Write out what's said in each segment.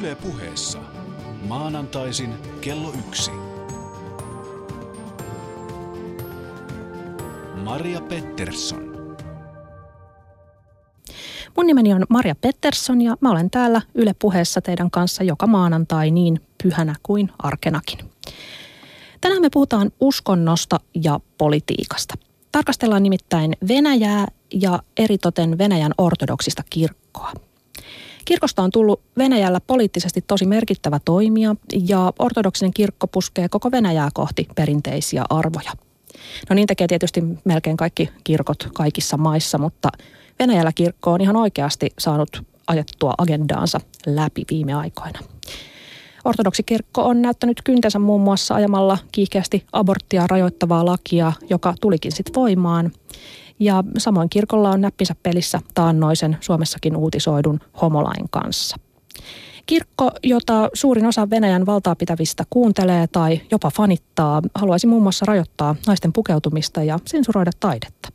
Yle puheessa. Maanantaisin kello yksi. Maria Pettersson. Mun nimeni on Maria Pettersson ja mä olen täällä Yle puheessa teidän kanssa joka maanantai niin pyhänä kuin arkenakin. Tänään me puhutaan uskonnosta ja politiikasta. Tarkastellaan nimittäin Venäjää ja eritoten Venäjän ortodoksista kirkkoa. Kirkosta on tullut Venäjällä poliittisesti tosi merkittävä toimija ja ortodoksinen kirkko puskee koko Venäjää kohti perinteisiä arvoja. No niin tekee tietysti melkein kaikki kirkot kaikissa maissa, mutta Venäjällä kirkko on ihan oikeasti saanut ajettua agendaansa läpi viime aikoina. Ortodoksikirkko on näyttänyt kyntensä muun muassa ajamalla kiihkeästi aborttia rajoittavaa lakia, joka tulikin sitten voimaan. Ja samoin kirkolla on näppinsä pelissä taannoisen Suomessakin uutisoidun homolain kanssa. Kirkko, jota suurin osa Venäjän valtaa pitävistä kuuntelee tai jopa fanittaa, haluaisi muun muassa rajoittaa naisten pukeutumista ja sensuroida taidetta.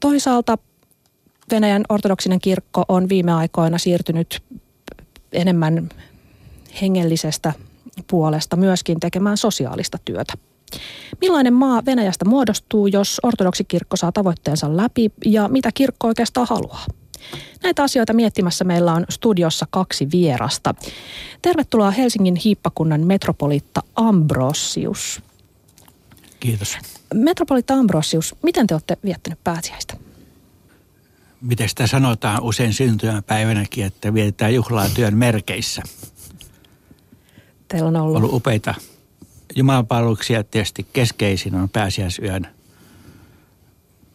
Toisaalta Venäjän ortodoksinen kirkko on viime aikoina siirtynyt enemmän hengellisestä puolesta myöskin tekemään sosiaalista työtä. Millainen maa Venäjästä muodostuu, jos ortodoksikirkko saa tavoitteensa läpi ja mitä kirkko oikeastaan haluaa? Näitä asioita miettimässä meillä on studiossa kaksi vierasta. Tervetuloa Helsingin hiippakunnan metropolitta Ambrosius. Kiitos. Metropolitta Ambrosius, miten te olette viettänyt pääsiäistä? Miten sitä sanotaan usein syntymäpäivänäkin, että vietetään juhlaa työn merkeissä. Teillä on ollut, ollut upeita jumalapalveluksia. Tietysti keskeisin on pääsiäisyön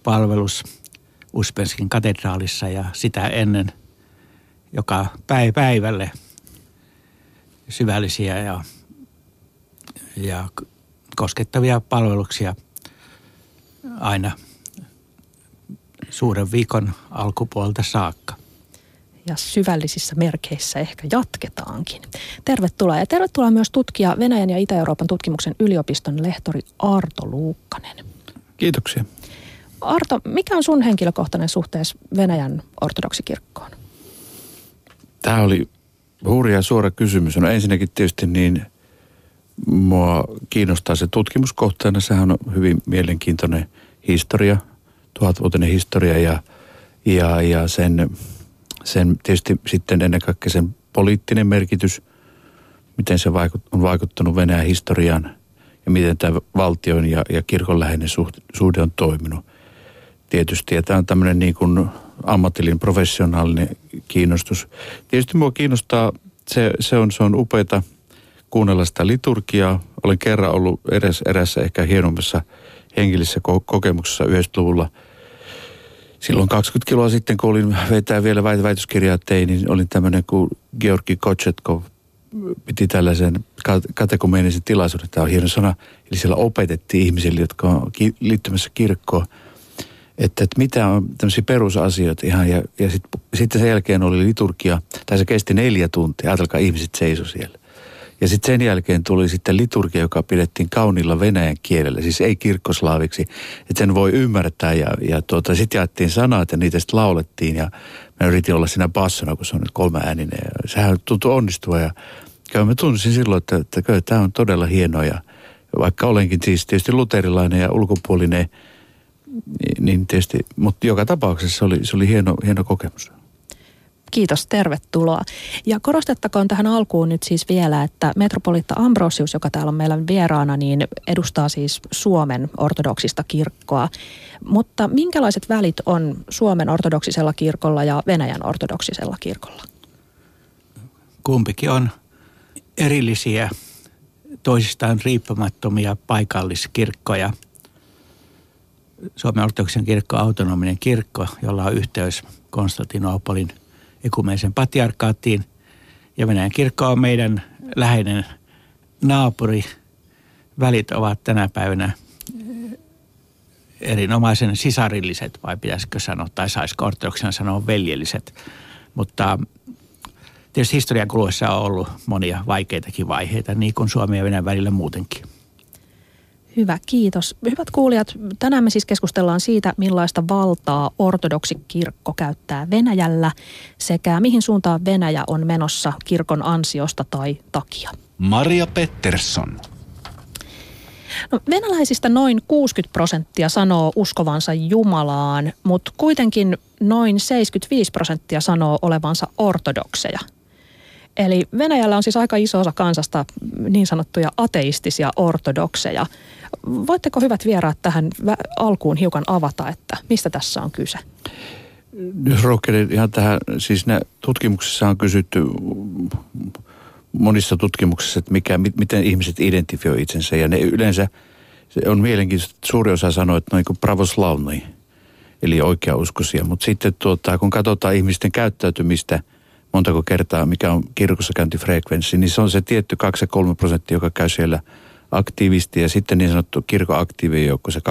palvelus Uspenskin katedraalissa ja sitä ennen joka päivälle syvällisiä ja, ja koskettavia palveluksia aina suuren viikon alkupuolta saakka ja syvällisissä merkeissä ehkä jatketaankin. Tervetuloa ja tervetuloa myös tutkija Venäjän ja Itä-Euroopan tutkimuksen yliopiston lehtori Arto Luukkanen. Kiitoksia. Arto, mikä on sun henkilökohtainen suhteessa Venäjän ortodoksikirkkoon? Tämä oli hurja suora kysymys. No ensinnäkin tietysti niin mua kiinnostaa se tutkimuskohteena. Sehän on hyvin mielenkiintoinen historia, tuhatvuotinen historia ja, ja, ja sen sen tietysti sitten ennen kaikkea sen poliittinen merkitys, miten se on vaikuttanut Venäjän historiaan ja miten tämä valtion ja, ja kirkon läheinen suhde, on toiminut. Tietysti, ja tämä on tämmöinen niin kuin ammatillinen, professionaalinen kiinnostus. Tietysti mua kiinnostaa, se, se, on, se on upeita kuunnella sitä liturgiaa. Olen kerran ollut eräs, erässä ehkä hienommassa hengellisessä kokemuksessa 90-luvulla – silloin 20 kiloa sitten, kun olin vetää vielä väitöskirjaa tein, niin olin tämmöinen kuin Georgi Kochetkov piti tällaisen katekumeenisen tilaisuuden. Tämä on hieno sana. Eli siellä opetettiin ihmisille, jotka on liittymässä kirkkoon, että, että mitä on tämmöisiä perusasioita ihan. Ja, ja sit, sitten sen jälkeen oli liturgia, tai se kesti neljä tuntia. Ajatelkaa, ihmiset seiso siellä. Ja sitten sen jälkeen tuli sitten liturgia, joka pidettiin kaunilla venäjän kielellä, siis ei kirkkoslaaviksi, että sen voi ymmärtää. Ja, ja tuota, sitten jaettiin sanat ja niitä sitten laulettiin ja mä yritin olla siinä bassona, kun se on nyt kolme ääninen. Ja sehän tuntui onnistua ja kyllä mä tunsin silloin, että, että kyllä tämä on todella hienoa ja vaikka olenkin siis tietysti luterilainen ja ulkopuolinen, niin, niin tietysti, mutta joka tapauksessa se oli, se oli hieno, hieno kokemus. Kiitos, tervetuloa. Ja korostettakoon tähän alkuun nyt siis vielä, että metropolitta Ambrosius, joka täällä on meillä vieraana, niin edustaa siis Suomen ortodoksista kirkkoa. Mutta minkälaiset välit on Suomen ortodoksisella kirkolla ja Venäjän ortodoksisella kirkolla? Kumpikin on erillisiä, toisistaan riippumattomia paikalliskirkkoja. Suomen ortodoksen kirkko on autonominen kirkko, jolla on yhteys Konstantinopolin – ekumeisen patriarkaattiin. Ja Venäjän kirkko on meidän läheinen naapuri. Välit ovat tänä päivänä erinomaisen sisarilliset, vai pitäisikö sanoa, tai saisiko ortodoksena sanoa veljelliset. Mutta tietysti historian kuluessa on ollut monia vaikeitakin vaiheita, niin kuin Suomen ja Venäjän välillä muutenkin. Hyvä, kiitos. Hyvät kuulijat, tänään me siis keskustellaan siitä, millaista valtaa ortodoksi kirkko käyttää Venäjällä sekä mihin suuntaan Venäjä on menossa kirkon ansiosta tai takia. Maria Pettersson. No, venäläisistä noin 60 prosenttia sanoo uskovansa Jumalaan, mutta kuitenkin noin 75 prosenttia sanoo olevansa ortodokseja. Eli Venäjällä on siis aika iso osa kansasta niin sanottuja ateistisia ortodokseja. Voitteko hyvät vieraat tähän alkuun hiukan avata, että mistä tässä on kyse? Jos rohkenen ihan tähän, siis ne tutkimuksissa on kysytty monissa tutkimuksissa, että mikä, miten ihmiset identifioi itsensä. Ja ne yleensä, se on mielenkiintoista, että suuri osa sanoo, että noin kuin pravoslavni, eli oikeauskoisia. Mutta sitten tuota, kun katsotaan ihmisten käyttäytymistä, montako kertaa, mikä on kirkossa käyntifrekvenssi, niin se on se tietty 2-3 prosenttia, joka käy siellä aktiivisti ja sitten niin sanottu kirkon aktiivien joukko se 12-15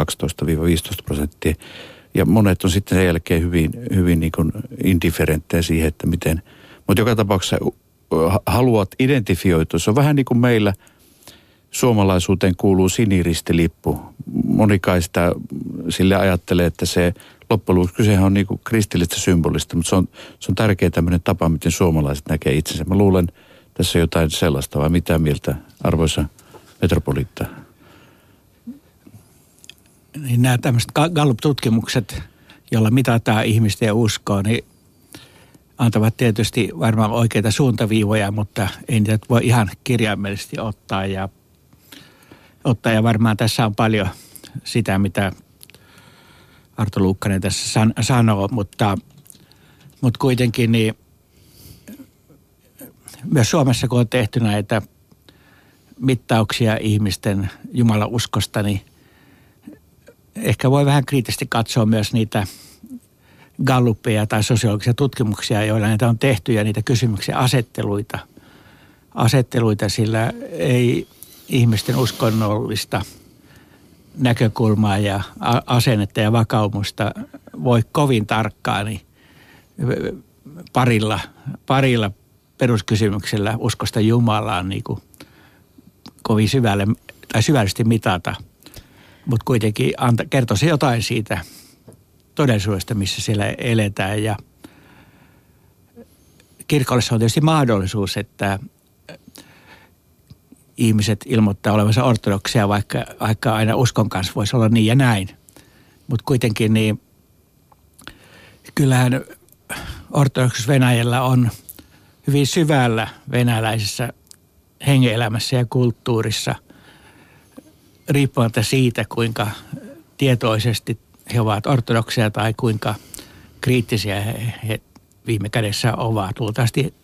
prosenttia. Ja monet on sitten sen jälkeen hyvin, hyvin niin kuin indifferenttejä siihen, että miten, mutta joka tapauksessa haluat identifioitua. Se on vähän niin kuin meillä suomalaisuuteen kuuluu siniristilippu. Moni kai sitä sille ajattelee, että se loppujen lopuksi kysehän on niin kuin kristillistä symbolista, mutta se on, se on tärkeä tämmöinen tapa, miten suomalaiset näkee itsensä. Mä luulen, tässä jotain sellaista, vai mitä mieltä, arvoisa metropoliitta? Niin nämä tämmöiset Gallup-tutkimukset, joilla mitataan ihmisten uskoa, niin antavat tietysti varmaan oikeita suuntaviivoja, mutta ei niitä voi ihan kirjaimellisesti ottaa. Ja, ottaa ja varmaan tässä on paljon sitä, mitä Arto Luukkanen tässä san, sanoo, mutta, mutta kuitenkin niin myös Suomessa kun on tehty näitä mittauksia ihmisten Jumalan uskosta, niin ehkä voi vähän kriittisesti katsoa myös niitä – galluppeja tai sosiologisia tutkimuksia, joilla näitä on tehty ja niitä kysymyksiä asetteluita, asetteluita sillä ei ihmisten uskonnollista näkökulmaa ja asennetta ja vakaumusta voi kovin tarkkaan niin parilla, parilla peruskysymyksellä uskosta Jumalaan niin kuin kovin syvälle tai syvällisesti mitata, mutta kuitenkin anta, kertoo se jotain siitä – todellisuudesta, missä siellä eletään. Ja kirkolle se on tietysti mahdollisuus, että ihmiset ilmoittaa olevansa ortodoksia, vaikka, vaikka aina uskon kanssa voisi olla niin ja näin. Mutta kuitenkin niin kyllähän ortodoksus Venäjällä on hyvin syvällä venäläisessä hengeelämässä ja kulttuurissa, riippumatta siitä, kuinka tietoisesti he ovat ortodokseja tai kuinka kriittisiä he, he viime kädessä ovat. Luultavasti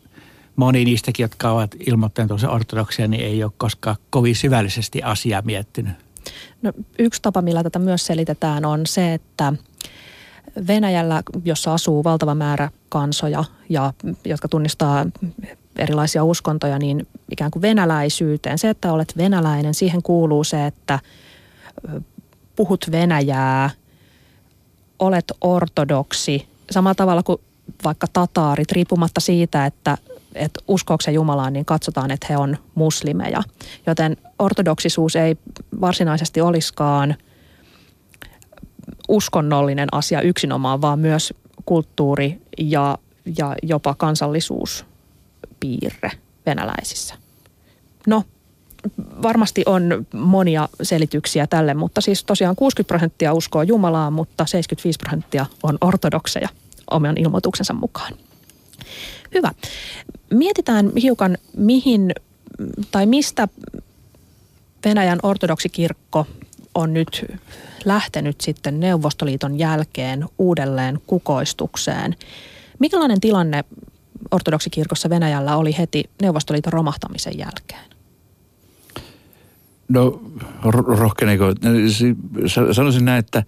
moni niistäkin, jotka ovat ilmoittaneet ortodoksia, niin ei ole koskaan kovin syvällisesti asiaa miettinyt. No, yksi tapa, millä tätä myös selitetään, on se, että Venäjällä, jossa asuu valtava määrä kansoja, ja, jotka tunnistaa erilaisia uskontoja, niin ikään kuin venäläisyyteen. Se, että olet venäläinen, siihen kuuluu se, että puhut venäjää – olet ortodoksi samalla tavalla kuin vaikka tataarit, riippumatta siitä, että, että uskouksen Jumalaan, niin katsotaan, että he on muslimeja. Joten ortodoksisuus ei varsinaisesti olisikaan uskonnollinen asia yksinomaan, vaan myös kulttuuri ja, ja jopa kansallisuuspiirre venäläisissä. No, varmasti on monia selityksiä tälle, mutta siis tosiaan 60 prosenttia uskoo Jumalaa, mutta 75 prosenttia on ortodokseja oman ilmoituksensa mukaan. Hyvä. Mietitään hiukan, mihin tai mistä Venäjän ortodoksikirkko on nyt lähtenyt sitten Neuvostoliiton jälkeen uudelleen kukoistukseen. Mikälainen tilanne ortodoksikirkossa Venäjällä oli heti Neuvostoliiton romahtamisen jälkeen? No rohkeneeko, sanoisin näin, että,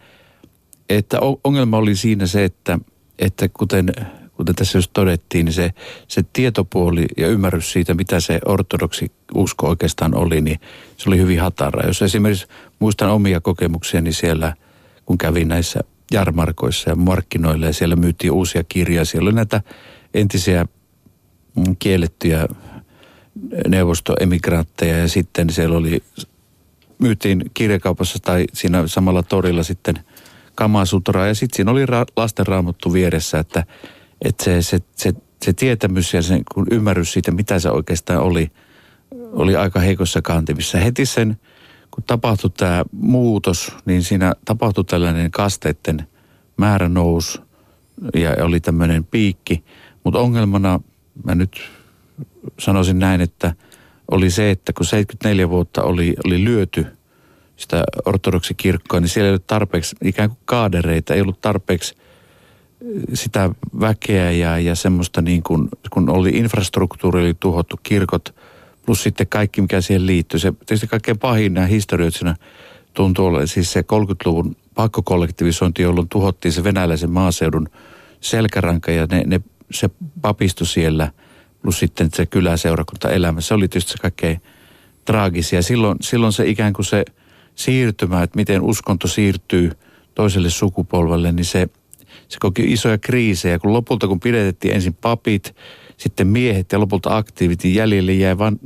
että ongelma oli siinä se, että, että kuten, kuten tässä just todettiin, niin se, se tietopuoli ja ymmärrys siitä, mitä se ortodoksi usko oikeastaan oli, niin se oli hyvin hatara. Jos esimerkiksi muistan omia kokemuksiani niin siellä, kun kävin näissä jarmarkoissa ja markkinoilla ja siellä myytiin uusia kirjoja, siellä oli näitä entisiä mm, kiellettyjä neuvostoemigrantteja ja sitten siellä oli myytiin kirjakaupassa tai siinä samalla torilla sitten Kamasutraa ja sitten siinä oli ra- lastenraamattu vieressä, että, että se, se, se, se tietämys ja se kun ymmärrys siitä, mitä se oikeastaan oli, oli aika heikossa kantimissa. Heti sen, kun tapahtui tämä muutos, niin siinä tapahtui tällainen kasteiden määrä nousi ja oli tämmöinen piikki. Mutta ongelmana, mä nyt sanoisin näin, että oli se, että kun 74 vuotta oli, oli lyöty sitä ortodoksikirkkoa, niin siellä ei ollut tarpeeksi ikään kuin kaadereita, ei ollut tarpeeksi sitä väkeä ja, ja semmoista niin kuin, kun oli infrastruktuuri, oli tuhottu kirkot, plus sitten kaikki, mikä siihen liittyy. Se tietysti kaikkein pahin nämä historioitsina tuntuu olla, siis se 30-luvun pakkokollektivisointi, jolloin tuhottiin se venäläisen maaseudun selkäranka ja ne, ne, se papisto siellä, plus sitten se kyläseurakunta elämä. Se oli tietysti se kaikkein traagisia. Silloin, silloin se ikään kuin se siirtymä, että miten uskonto siirtyy toiselle sukupolvelle, niin se, se koki isoja kriisejä. Kun lopulta, kun pidetettiin ensin papit, sitten miehet ja lopulta aktiivit, niin jäljelle jäi vain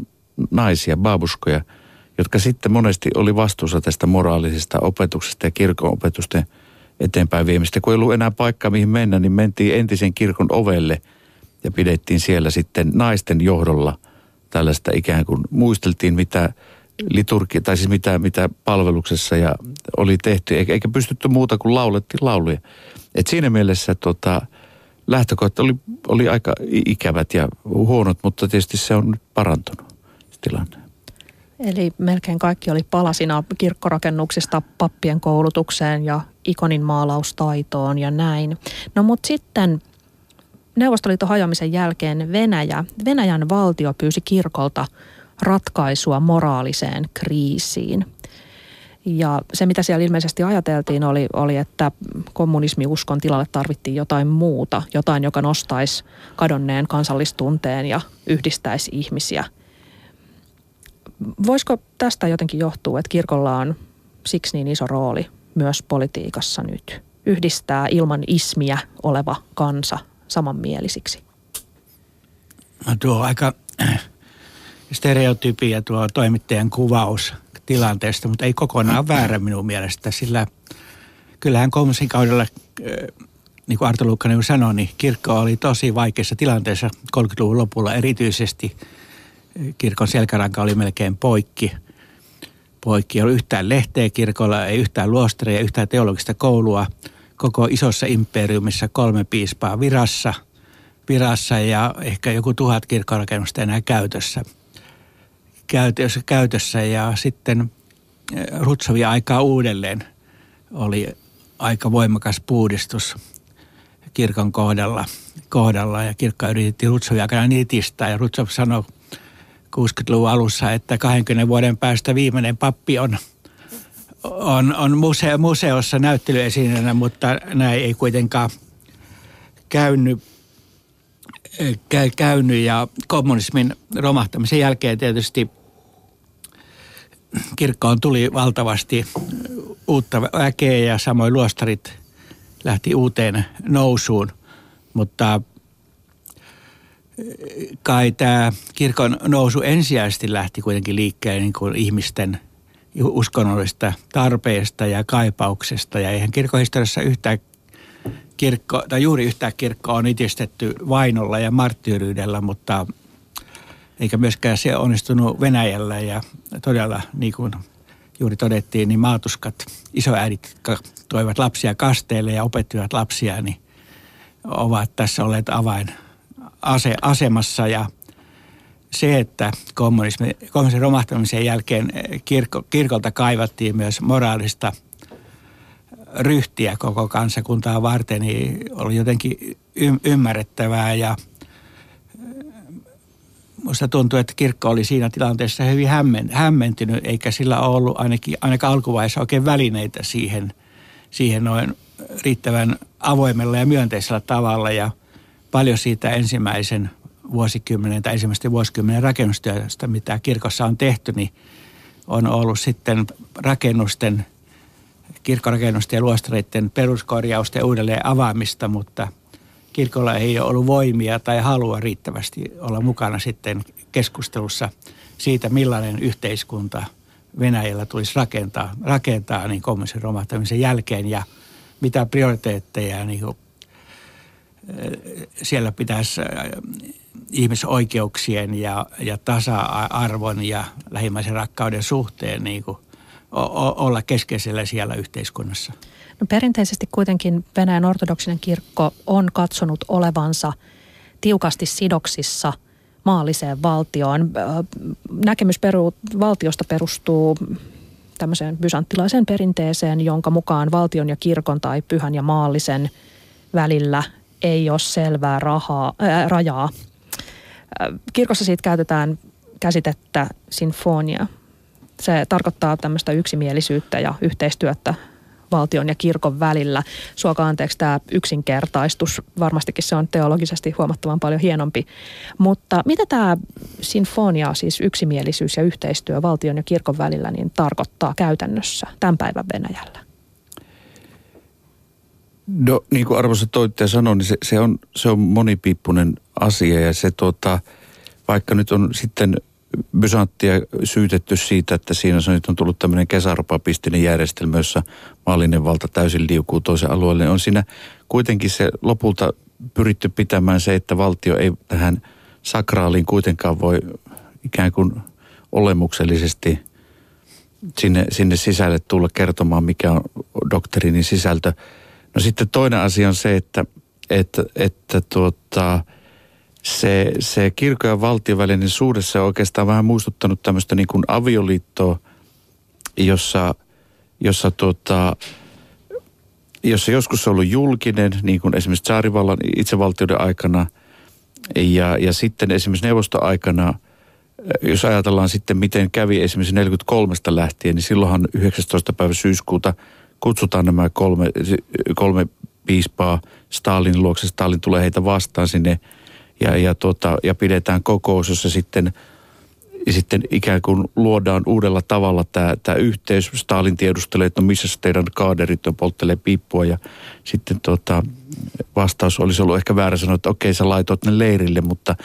naisia, babuskoja, jotka sitten monesti oli vastuussa tästä moraalisesta opetuksesta ja kirkon opetusten eteenpäin viemistä. Kun ei ollut enää paikkaa mihin mennä, niin mentiin entisen kirkon ovelle ja pidettiin siellä sitten naisten johdolla tällaista ikään kuin muisteltiin, mitä liturgi, tai siis mitä, mitä palveluksessa ja oli tehty, eikä, pystytty muuta kuin laulettiin lauluja. Et siinä mielessä tota, lähtökohdat oli, oli aika ikävät ja huonot, mutta tietysti se on nyt parantunut tilanne. Eli melkein kaikki oli palasina kirkkorakennuksista pappien koulutukseen ja ikonin maalaustaitoon ja näin. No mutta sitten Neuvostoliiton hajoamisen jälkeen Venäjä, Venäjän valtio pyysi kirkolta ratkaisua moraaliseen kriisiin. Ja se, mitä siellä ilmeisesti ajateltiin, oli, oli että kommunismiuskon tilalle tarvittiin jotain muuta, jotain, joka nostaisi kadonneen kansallistunteen ja yhdistäisi ihmisiä. Voisiko tästä jotenkin johtua, että kirkolla on siksi niin iso rooli myös politiikassa nyt? Yhdistää ilman ismiä oleva kansa samanmielisiksi. No tuo aika stereotypia tuo toimittajan kuvaus tilanteesta, mutta ei kokonaan väärä minun mielestä, sillä kyllähän kommunismin kaudella, niin kuin Arto Luukkanen sanoi, niin kirkko oli tosi vaikeassa tilanteessa 30-luvun lopulla erityisesti. Kirkon selkäranka oli melkein poikki. Poikki ei ollut yhtään lehteä kirkolla, ei yhtään luostaria, yhtään teologista koulua. Koko isossa imperiumissa kolme piispaa virassa, virassa ja ehkä joku tuhat kirkkorakennusta enää käytössä – käytössä, ja sitten eh, rutsovia aikaa uudelleen oli aika voimakas puudistus kirkon kohdalla, kohdalla ja kirkko yritettiin Rutsovia aikana nitistää ja Rutsov sanoi 60-luvun alussa, että 20 vuoden päästä viimeinen pappi on, on, on museo, museossa näyttelyesineenä, mutta näin ei kuitenkaan käynyt käynyt ja kommunismin romahtamisen jälkeen tietysti kirkkoon tuli valtavasti uutta väkeä ja samoin luostarit lähti uuteen nousuun, mutta kai tämä kirkon nousu ensisijaisesti lähti kuitenkin liikkeelle niin kuin ihmisten uskonnollisesta tarpeesta ja kaipauksesta. Ja eihän kirkkohistoriassa yhtään kirkko, tai juuri yhtään kirkkoa on itistetty vainolla ja marttyyryydellä, mutta eikä myöskään se onnistunut Venäjällä. Ja todella niin kuin juuri todettiin, niin maatuskat, isoäidit, jotka toivat lapsia kasteelle ja opettivat lapsia, niin ovat tässä olleet avain ase, asemassa. Ja se, että kommunismi, kommunismin romahtamisen jälkeen kirkko, kirkolta kaivattiin myös moraalista – ryhtiä koko kansakuntaa varten, niin oli jotenkin ymmärrettävää. Ja Minusta tuntuu, että kirkko oli siinä tilanteessa hyvin hämmen, hämmentynyt, eikä sillä ollut ainakin, ainakaan alkuvaiheessa oikein välineitä siihen, siihen noin riittävän avoimella ja myönteisellä tavalla. Ja paljon siitä ensimmäisen vuosikymmenen tai ensimmäisten vuosikymmenen rakennustyöstä, mitä kirkossa on tehty, niin on ollut sitten rakennusten kirkkorakennusten ja luostareiden peruskorjausta ja uudelleen avaamista, mutta kirkolla ei ole ollut voimia tai halua riittävästi olla mukana sitten keskustelussa siitä, millainen yhteiskunta Venäjällä tulisi rakentaa, rakentaa niin kommunismin romahtamisen jälkeen ja mitä prioriteetteja niin kuin, siellä pitäisi ihmisoikeuksien ja, ja tasa-arvon ja lähimmäisen rakkauden suhteen niin kuin, olla keskeisellä siellä yhteiskunnassa? Perinteisesti kuitenkin Venäjän ortodoksinen kirkko on katsonut olevansa tiukasti sidoksissa maalliseen valtioon. Näkemys peru, valtiosta perustuu tämmöiseen bysanttilaiseen perinteeseen, jonka mukaan valtion ja kirkon tai pyhän ja maallisen välillä ei ole selvää rahaa, ää, rajaa. Kirkossa siitä käytetään käsitettä sinfonia. Se tarkoittaa tämmöistä yksimielisyyttä ja yhteistyötä valtion ja kirkon välillä. Suoka anteeksi tämä yksinkertaistus, varmastikin se on teologisesti huomattavan paljon hienompi. Mutta mitä tämä sinfonia, siis yksimielisyys ja yhteistyö valtion ja kirkon välillä, niin tarkoittaa käytännössä tämän päivän Venäjällä? No niin kuin arvoisa toittaja sanoi, niin se, se, on, se on monipiippunen asia ja se tuota, vaikka nyt on sitten Bysanttia syytetty siitä, että siinä on, nyt on tullut tämmöinen kesäropapistinen järjestelmä, jossa maallinen valta täysin liukuu toisen alueelle. On siinä kuitenkin se lopulta pyritty pitämään se, että valtio ei tähän sakraaliin kuitenkaan voi ikään kuin olemuksellisesti sinne, sinne sisälle tulla kertomaan, mikä on doktriinin sisältö. No sitten toinen asia on se, että, että, että tuota, se, se kirkon ja valtion välinen suhde, se on oikeastaan vähän muistuttanut tämmöistä niin kuin avioliittoa, jossa, jossa, tuota, jossa joskus on ollut julkinen, niin kuin esimerkiksi tsaarivallan itsevaltioiden aikana, ja, ja sitten esimerkiksi neuvostoaikana, jos ajatellaan sitten, miten kävi esimerkiksi 43 lähtien, niin silloinhan 19. päivä syyskuuta kutsutaan nämä kolme, kolme piispaa Stalinin luokse. Stalin tulee heitä vastaan sinne ja, ja, tota, ja pidetään kokous, jossa sitten, sitten ikään kuin luodaan uudella tavalla tämä, tämä yhteys. Stalin tiedustelee, että no missä teidän kaaderit on, polttelee piippua ja sitten tota, vastaus olisi ollut ehkä väärä sanoa, että okei sä laitoit ne leirille, mutta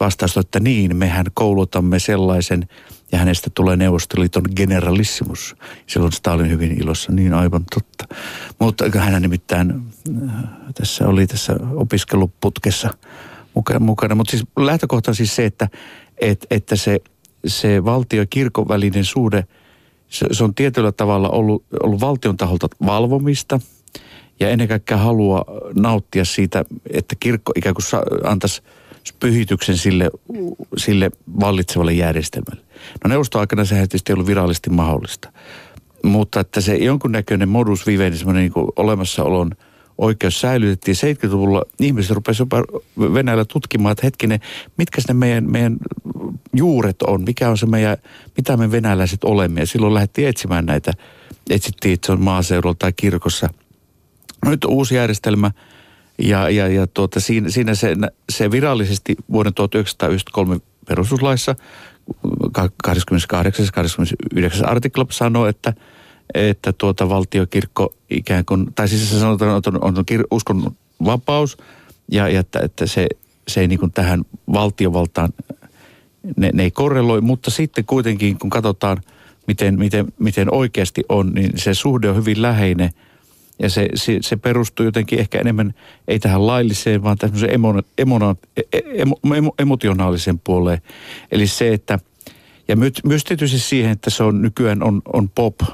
vastaus on, että niin, mehän koulutamme sellaisen ja hänestä tulee Neuvostoliiton generalissimus. Silloin Stalin hyvin ilossa, niin aivan totta. Mutta hän nimittäin äh, tässä oli tässä opiskeluputkessa mukana. Mutta siis lähtökohta on siis se, että, että, että se, se valtio- ja kirkon välinen suhde, se, se on tietyllä tavalla ollut, ollut valtion taholta valvomista ja ennen kaikkea halua nauttia siitä, että kirkko ikään kuin antaisi pyhityksen sille, sille vallitsevalle järjestelmälle. No neuvostoaikana se ei tietysti ollut virallisesti mahdollista. Mutta että se jonkunnäköinen modus vivendi, semmoinen niin olemassaolon – oikeus säilytettiin. 70-luvulla ihmiset rupesivat jopa Venäjällä tutkimaan, että hetkinen, mitkä ne meidän, meidän juuret on, mikä on se meidän, mitä me venäläiset olemme. Ja silloin lähdettiin etsimään näitä, etsittiin, että se on maaseudulla tai kirkossa. Nyt uusi järjestelmä ja, ja, ja tuota, siinä, siinä se, se virallisesti vuoden 1993 perustuslaissa 28. 29. artikla sanoo, että – että tuota valtiokirkko ikään kuin, tai siis se sanotaan, että on, on, on uskon vapaus ja, ja että, että se, se ei niin kuin tähän valtiovaltaan, ne, ne ei korreloi, mutta sitten kuitenkin kun katsotaan, miten, miten, miten oikeasti on, niin se suhde on hyvin läheinen ja se, se, se perustuu jotenkin ehkä enemmän, ei tähän lailliseen, vaan tämmöiseen emo, emo, emo, emo, emotionaaliseen puoleen. Eli se, että, ja myös tietysti siihen, että se on nykyään on, on pop –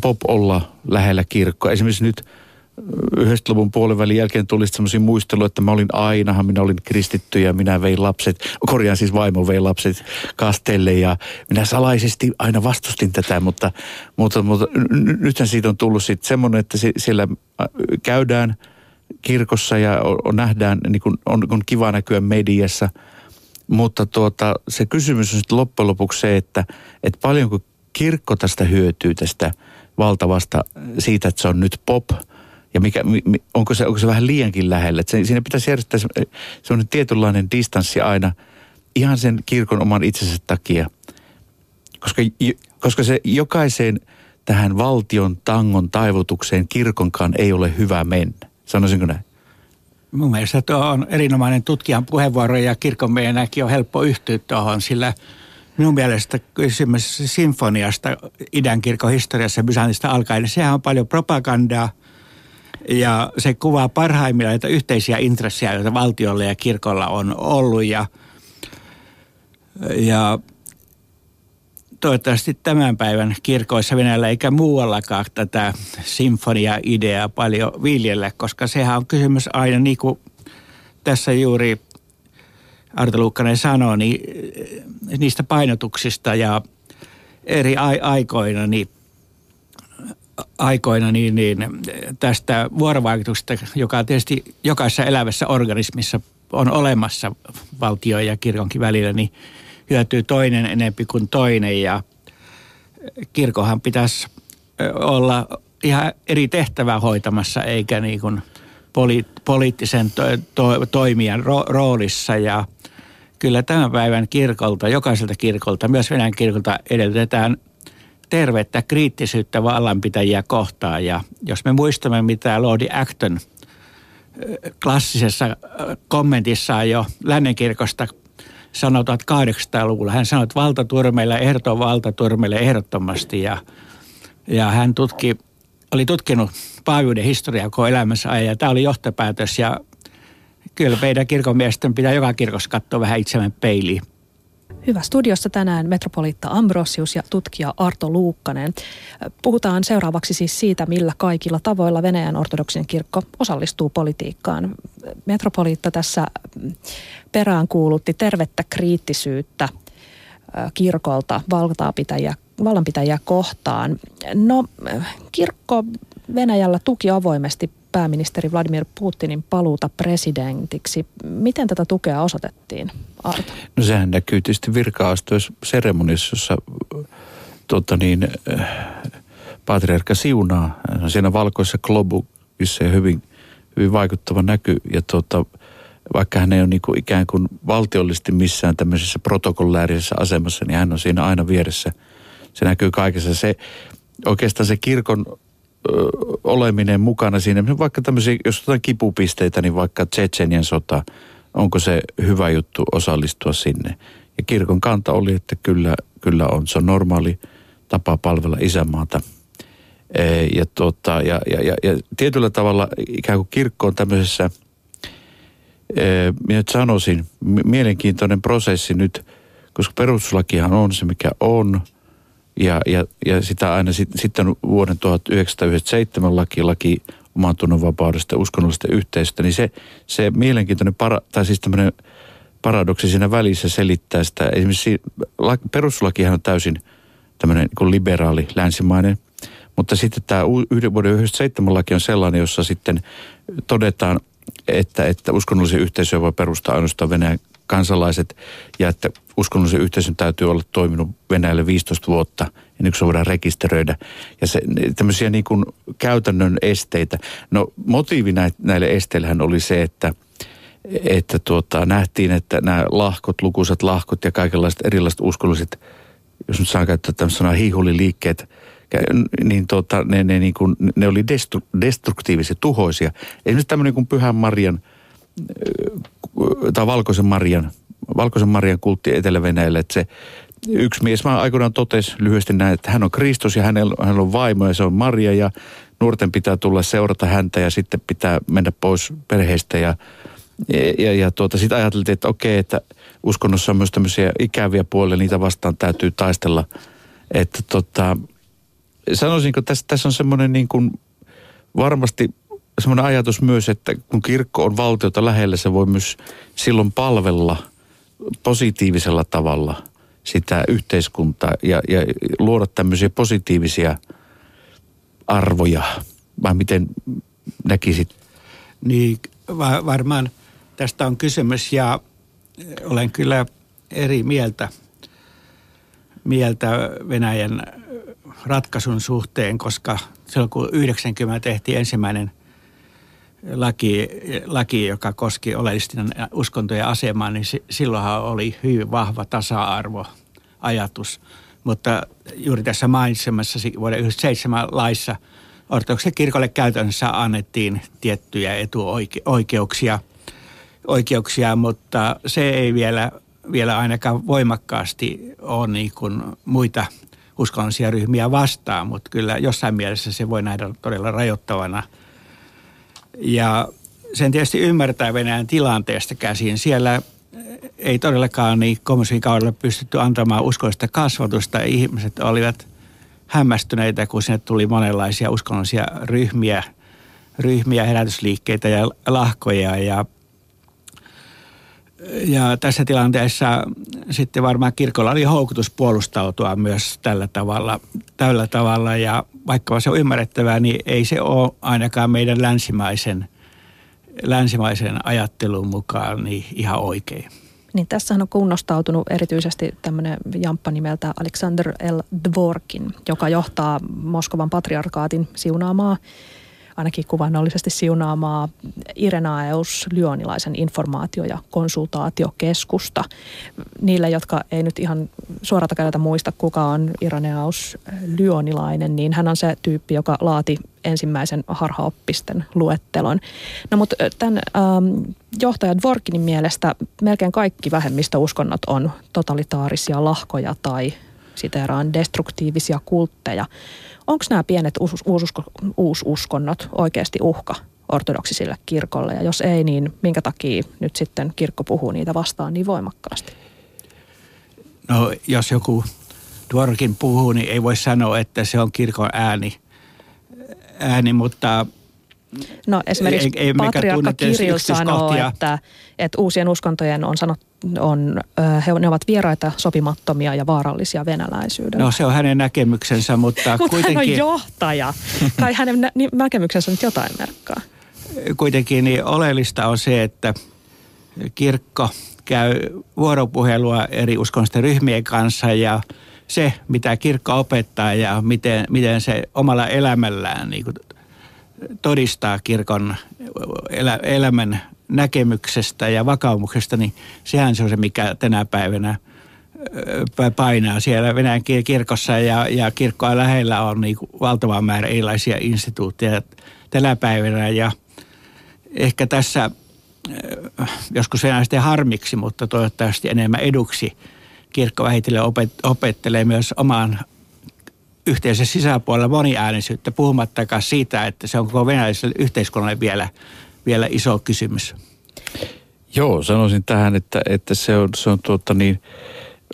pop olla lähellä kirkkoa. Esimerkiksi nyt 90-luvun puolivälin jälkeen tuli semmoisia muisteluja, että mä olin ainahan, minä olin kristitty ja minä vein lapset, korjaan siis vaimo vei lapset kastelle ja minä salaisesti aina vastustin tätä, mutta, mutta, mutta nythän siitä on tullut sitten semmoinen, että siellä käydään kirkossa ja on, nähdään, niin kuin on, on kiva näkyä mediassa, mutta tuota, se kysymys on sitten loppujen lopuksi se, että, että paljonko kirkko tästä hyötyy tästä – valtavasta siitä, että se on nyt pop. Ja mikä, onko, se, onko se vähän liiankin lähellä. Että siinä pitäisi järjestää sellainen tietynlainen distanssi aina ihan sen kirkon oman itsensä takia. Koska, koska se jokaiseen tähän valtion tangon taivutukseen kirkonkaan ei ole hyvä mennä. Sanoisinko näin? Mun mielestä tuo on erinomainen tutkijan puheenvuoro ja kirkon meidänkin on helppo yhtyä tuohon, sillä Minun mielestä kysymys sinfoniasta idän kirkon historiassa Byzantista alkaen, niin sehän on paljon propagandaa ja se kuvaa parhaimmillaan että yhteisiä intressejä, joita valtiolla ja kirkolla on ollut ja, ja toivottavasti tämän päivän kirkoissa Venäjällä eikä muuallakaan tätä sinfonia-ideaa paljon viljellä, koska sehän on kysymys aina niin kuin tässä juuri Arto Luukkanen sanoi, niin niistä painotuksista ja eri aikoina, niin aikoina niin, niin tästä vuorovaikutuksesta, joka tietysti jokaisessa elävässä organismissa on olemassa valtio ja kirkonkin välillä, niin hyötyy toinen enempi kuin toinen. Ja kirkohan pitäisi olla ihan eri tehtävää hoitamassa eikä niin kuin poli, poliittisen to, to, toimijan ro, roolissa. Ja kyllä tämän päivän kirkolta, jokaiselta kirkolta, myös Venäjän kirkolta edellytetään tervettä kriittisyyttä vallanpitäjiä kohtaan. Ja jos me muistamme mitä Lordi Acton klassisessa kommentissaan jo lännenkirkosta sanoi 1800-luvulla. Hän sanoi, että valtaturmeilla, ehdoton valtaturmeille ehdottomasti. Ja, ja hän tutki, oli tutkinut paajuuden historiaa koko elämänsä ajan. Ja tämä oli johtopäätös. Ja kyllä meidän kirkonmiesten pitää joka kirkossa katsoa vähän itsemme peiliin. Hyvä. Studiossa tänään metropoliitta Ambrosius ja tutkija Arto Luukkanen. Puhutaan seuraavaksi siis siitä, millä kaikilla tavoilla Venäjän ortodoksinen kirkko osallistuu politiikkaan. Metropoliitta tässä peräänkuulutti tervettä kriittisyyttä kirkolta valtaapitäjiä, vallanpitäjiä kohtaan. No, kirkko Venäjällä tuki avoimesti pääministeri Vladimir Putinin paluuta presidentiksi. Miten tätä tukea osoitettiin, Arto? No sehän näkyy tietysti virka seremoniassa, jossa tota niin, patriarkka siunaa. Siinä valkoisessa globukissa hyvin, hyvin vaikuttava näky. Ja tota, vaikka hän ei ole niin kuin ikään kuin valtiollisesti missään tämmöisessä protokolläärisessä asemassa, niin hän on siinä aina vieressä. Se näkyy kaikessa. Se, oikeastaan se kirkon oleminen mukana siinä, vaikka tämmöisiä, jos otetaan kipupisteitä, niin vaikka Tsetsenian sota, onko se hyvä juttu osallistua sinne. Ja kirkon kanta oli, että kyllä, kyllä on. Se on normaali tapa palvella isänmaata. E, ja, tota, ja, ja, ja, ja tietyllä tavalla ikään kuin kirkko on tämmöisessä – minä nyt sanoisin, mielenkiintoinen prosessi nyt, koska perustuslakihan on se, mikä on. Ja, ja, ja sitä aina sit, sitten vuoden 1997 laki, laki oman tunnonvapaudesta uskonnollisesta yhteisöstä, niin se, se mielenkiintoinen, para, tai siis tämmöinen paradoksi siinä välissä selittää sitä. Esimerkiksi perustuslakihan on täysin tämmöinen niin liberaali, länsimainen, mutta sitten tämä yhden vuoden 1997 laki on sellainen, jossa sitten todetaan että, että uskonnollisen yhteisöä voi perustaa ainoastaan Venäjän kansalaiset ja että uskonnollisen yhteisön täytyy olla toiminut Venäjälle 15 vuotta ennen kuin se voidaan rekisteröidä. Ja se, tämmöisiä niin kuin käytännön esteitä. No motiivi näille esteillähän oli se, että, että tuota, nähtiin, että nämä lahkot, lukuisat lahkot ja kaikenlaiset erilaiset uskonnolliset, jos nyt saan käyttää tämmöistä sanaa, hiihuliliikkeet – niin tota, ne, ne, niin kuin, ne oli destru, destruktiivisia, tuhoisia. Esimerkiksi tämmöinen kuin Pyhän Marian tai Valkoisen Marian, Valkoisen Marian kultti Etelä-Venäjällä, että se yksi mies mä aikoinaan totesi lyhyesti näin, että hän on Kristus ja hänellä, hänellä on vaimo ja se on Maria ja nuorten pitää tulla seurata häntä ja sitten pitää mennä pois perheestä ja ja, ja tuota, sitten ajateltiin, että okei, että uskonnossa on myös tämmöisiä ikäviä puolia, niitä vastaan täytyy taistella. Että tota, sanoisinko, tässä, tässä on semmoinen niin kuin varmasti semmoinen ajatus myös, että kun kirkko on valtiota lähellä, se voi myös silloin palvella positiivisella tavalla sitä yhteiskuntaa ja, ja luoda tämmöisiä positiivisia arvoja. Vai miten näkisit? Niin, va- varmaan tästä on kysymys ja olen kyllä eri mieltä, mieltä Venäjän ratkaisun suhteen, koska silloin kun 90 tehtiin ensimmäinen laki, laki joka koski oleellisesti uskontojen asemaa, niin silloinhan oli hyvin vahva tasa-arvoajatus. Mutta juuri tässä mainitsemassa vuoden 1997 laissa ortodoksen kirkolle käytännössä annettiin tiettyjä etuoikeuksia, oikeuksia, mutta se ei vielä vielä ainakaan voimakkaasti ole niin kuin muita uskonnollisia ryhmiä vastaan, mutta kyllä jossain mielessä se voi nähdä todella rajoittavana. Ja sen tietysti ymmärtää Venäjän tilanteesta käsin. Siellä ei todellakaan niin kaudella pystytty antamaan uskollista kasvatusta. Ihmiset olivat hämmästyneitä, kun sinne tuli monenlaisia uskonnollisia ryhmiä, ryhmiä herätysliikkeitä ja lahkoja ja ja tässä tilanteessa sitten varmaan kirkolla oli houkutus puolustautua myös tällä tavalla, tällä tavalla ja vaikka se on ymmärrettävää, niin ei se ole ainakaan meidän länsimaisen, länsimaisen ajattelun mukaan niin ihan oikein. Niin tässä on kunnostautunut erityisesti tämmöinen jamppa nimeltä Alexander L. Dvorkin, joka johtaa Moskovan patriarkaatin siunaamaa ainakin kuvannollisesti siunaamaa Irenaeus Lyonilaisen informaatio- ja konsultaatiokeskusta. Niille, jotka ei nyt ihan suorata kädeltä muista, kuka on Irenaeus Lyonilainen, niin hän on se tyyppi, joka laati ensimmäisen harhaoppisten luettelon. No mutta tämän ähm, johtaja Dvorkinin mielestä melkein kaikki vähemmistöuskonnot on totalitaarisia lahkoja tai siteeraan destruktiivisia kultteja. Onko nämä pienet uususko, uususkonnot oikeasti uhka ortodoksisille kirkolle? Ja jos ei, niin minkä takia nyt sitten kirkko puhuu niitä vastaan niin voimakkaasti? No jos joku Dvorkin puhuu, niin ei voi sanoa, että se on kirkon ääni, ääni mutta No esimerkiksi ei, ei patriarkka Kirill sanoo, että, että uusien uskontojen on sanottu on, he, ne ovat vieraita, sopimattomia ja vaarallisia venäläisyydellä. No se on hänen näkemyksensä, mutta Mutta kuitenkin... hän on johtaja. Kai hänen nä- näkemyksensä nyt jotain merkkaa. Kuitenkin niin oleellista on se, että kirkko käy vuoropuhelua eri uskonnollisten ryhmien kanssa ja se, mitä kirkko opettaa ja miten, miten se omalla elämällään niin kuin todistaa kirkon elä, elämän näkemyksestä ja vakaumuksesta, niin sehän se on se, mikä tänä päivänä painaa siellä Venäjän kirkossa ja, ja kirkkoa lähellä on niin valtava määrä erilaisia instituutteja tänä päivänä. Ja ehkä tässä joskus venäläisten harmiksi, mutta toivottavasti enemmän eduksi kirkko vähitellen opet, opettelee myös omaan yhteisön sisäpuolella moniäänisyyttä, puhumattakaan siitä, että se on koko venäläiselle yhteiskunnalle vielä vielä iso kysymys. Joo, sanoisin tähän, että, että se on, se on tuota niin,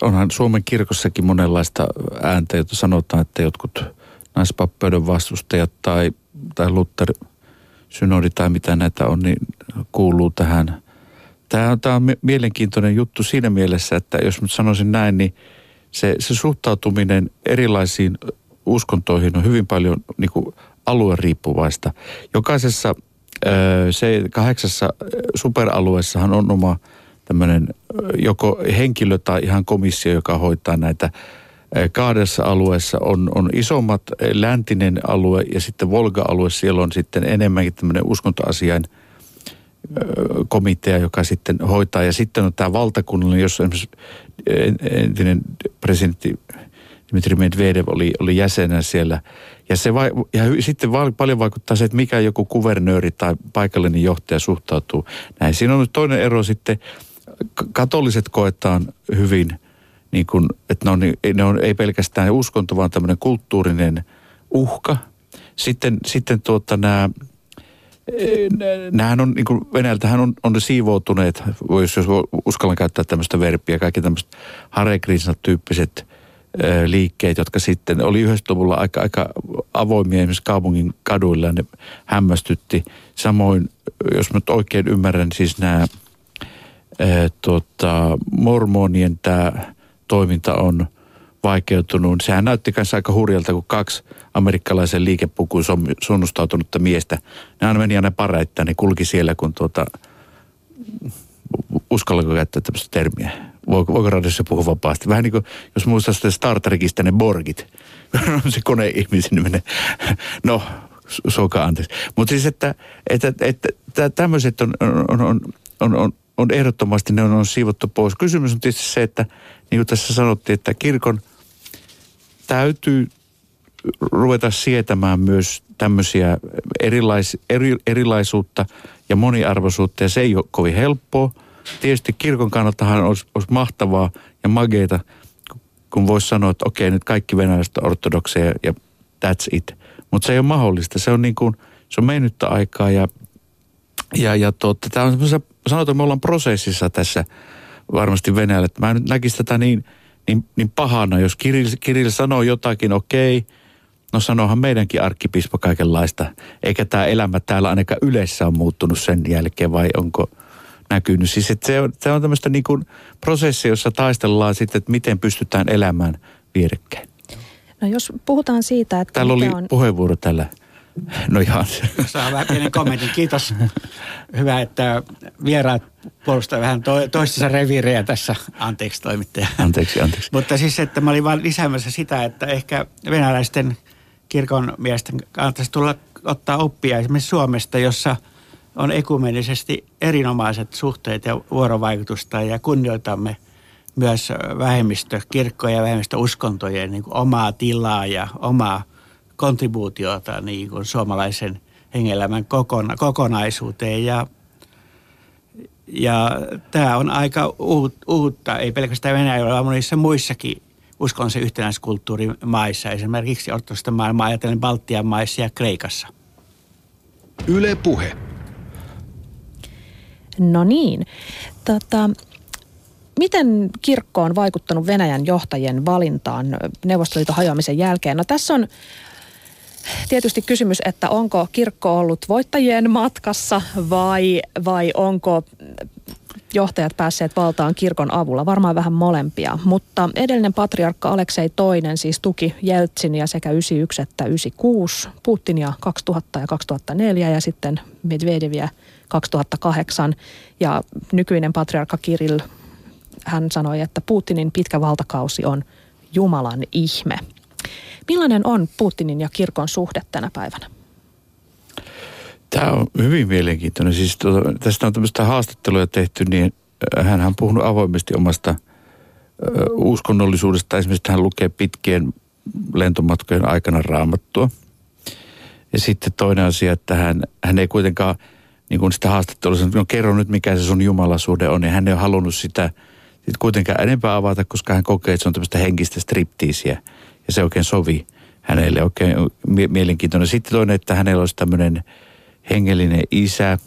onhan Suomen kirkossakin monenlaista ääntä, jota sanotaan, että jotkut naispappeuden vastustajat tai, tai Luther synodi tai mitä näitä on, niin kuuluu tähän. Tämä on, tämä on mielenkiintoinen juttu siinä mielessä, että jos nyt sanoisin näin, niin se, se suhtautuminen erilaisiin uskontoihin on hyvin paljon niin kuin alueriippuvaista. Jokaisessa se kahdeksassa superalueessahan on oma tämmöinen joko henkilö tai ihan komissio, joka hoitaa näitä kahdessa alueessa on, on isommat läntinen alue ja sitten Volga-alue, siellä on sitten enemmänkin tämmöinen uskontoasiain komitea, joka sitten hoitaa. Ja sitten on tämä valtakunnallinen, jossa esimerkiksi entinen presidentti Dmitri Medvedev oli, oli jäsenä siellä. Ja, se vai, ja sitten va, paljon vaikuttaa se, että mikä joku kuvernööri tai paikallinen johtaja suhtautuu näin. Siinä on nyt toinen ero sitten, katoliset koetaan hyvin, niin kuin, että ne on, ne on ei pelkästään uskonto, vaan tämmöinen kulttuurinen uhka. Sitten, sitten tuota nämä, Nämähän on, niin kuin Venäjältähän on, on siivoutuneet, jos, jos uskallan käyttää tämmöistä verppiä, kaikki tämmöiset Hare tyyppiset liikkeet, jotka sitten oli 90-luvulla aika, aika avoimia esimerkiksi kaupungin kaduilla ne hämmästytti. Samoin, jos mä oikein ymmärrän, siis nämä tota, mormonien tämä toiminta on vaikeutunut. Sehän näytti kanssa aika hurjalta, kun kaksi amerikkalaisen liikepukuun sunnustautunutta miestä, ne aina meni aina pareittain, ne kulki siellä, kun tuota, uskallako käyttää tämmöistä termiä? Voiko, voiko radiossa puhua vapaasti? Vähän niin kuin, jos muistaa sitä Star Trekista ne Borgit. se kone-ihmisen menee. No, suokaa anteeksi. Mutta siis, että, että, että, että tämmöiset on, on, on, on, on, on ehdottomasti, ne on, on siivottu pois. Kysymys on tietysti se, että niin kuin tässä sanottiin, että kirkon täytyy ruveta sietämään myös tämmöisiä erilais, eri, erilaisuutta ja moniarvoisuutta. Ja se ei ole kovin helppoa – tietysti kirkon kannaltahan olisi, olisi mahtavaa ja mageita, kun voisi sanoa, että okei, nyt kaikki venäläiset on ortodokseja ja that's it. Mutta se ei ole mahdollista. Se on niin kuin, se on mennyttä aikaa ja, ja, ja totta, tämä on sanotaan, me ollaan prosessissa tässä varmasti Venäjällä. Mä nyt näkisin tätä niin, niin, niin pahana, jos Kirill, Kirill sanoo jotakin, okei, no sanohan meidänkin arkkipiispa kaikenlaista. Eikä tämä elämä täällä ainakaan yleensä on muuttunut sen jälkeen vai onko näkynyt. Siis että se on, se on tämmöistä niin kuin prosessia, jossa taistellaan sitten, että miten pystytään elämään vierekkäin. No jos puhutaan siitä, että Täällä oli on... puheenvuoro tällä. No ihan. Saa vähän pienen kommentin. Kiitos. Hyvä, että vieraat puolustaa vähän to, toistensa reviirejä tässä. Anteeksi toimittaja. Anteeksi, anteeksi. Mutta siis, että mä olin vain lisäämässä sitä, että ehkä venäläisten kirkon miesten kannattaisi tulla ottaa oppia esimerkiksi Suomesta, jossa on ekumenisesti erinomaiset suhteet ja vuorovaikutusta ja kunnioitamme myös vähemmistökirkkoja ja vähemmistöuskontojen niin kuin omaa tilaa ja omaa kontribuutiota niin kuin suomalaisen hengelämän kokona, kokonaisuuteen. Ja, ja tämä on aika uut, uutta, ei pelkästään Venäjällä, vaan monissa muissakin uskonnollisen yhtenäiskulttuurin maissa, esimerkiksi ortodoksista maailmaa ajatellen Baltian maissa ja Kreikassa. Yle Puhe. No niin. Tota, miten kirkko on vaikuttanut Venäjän johtajien valintaan Neuvostoliiton hajoamisen jälkeen? No tässä on tietysti kysymys, että onko kirkko ollut voittajien matkassa vai, vai onko johtajat päässeet valtaan kirkon avulla, varmaan vähän molempia. Mutta edellinen patriarkka Aleksei II siis tuki Jeltsinia sekä 91 että 96, Putinia 2000 ja 2004 ja sitten Medvedeviä 2008. Ja nykyinen patriarkka Kirill, hän sanoi, että Putinin pitkä valtakausi on Jumalan ihme. Millainen on Putinin ja kirkon suhde tänä päivänä? Tämä on hyvin mielenkiintoinen. Siis tuota, tästä on tämmöistä haastatteluja tehty, niin hän on puhunut avoimesti omasta ö, uskonnollisuudesta. Esimerkiksi hän lukee pitkien lentomatkojen aikana raamattua. Ja sitten toinen asia, että hän, hän ei kuitenkaan niin kuin sitä haastattelua sanoi, no kerro nyt mikä se sun jumalasuhde on. Ja hän ei ole halunnut sitä sit kuitenkaan enempää avata, koska hän kokee, että se on tämmöistä henkistä striptiisiä. Ja se oikein sovi hänelle oikein mielenkiintoinen. Sitten toinen, että hänellä olisi tämmöinen hengellinen isä.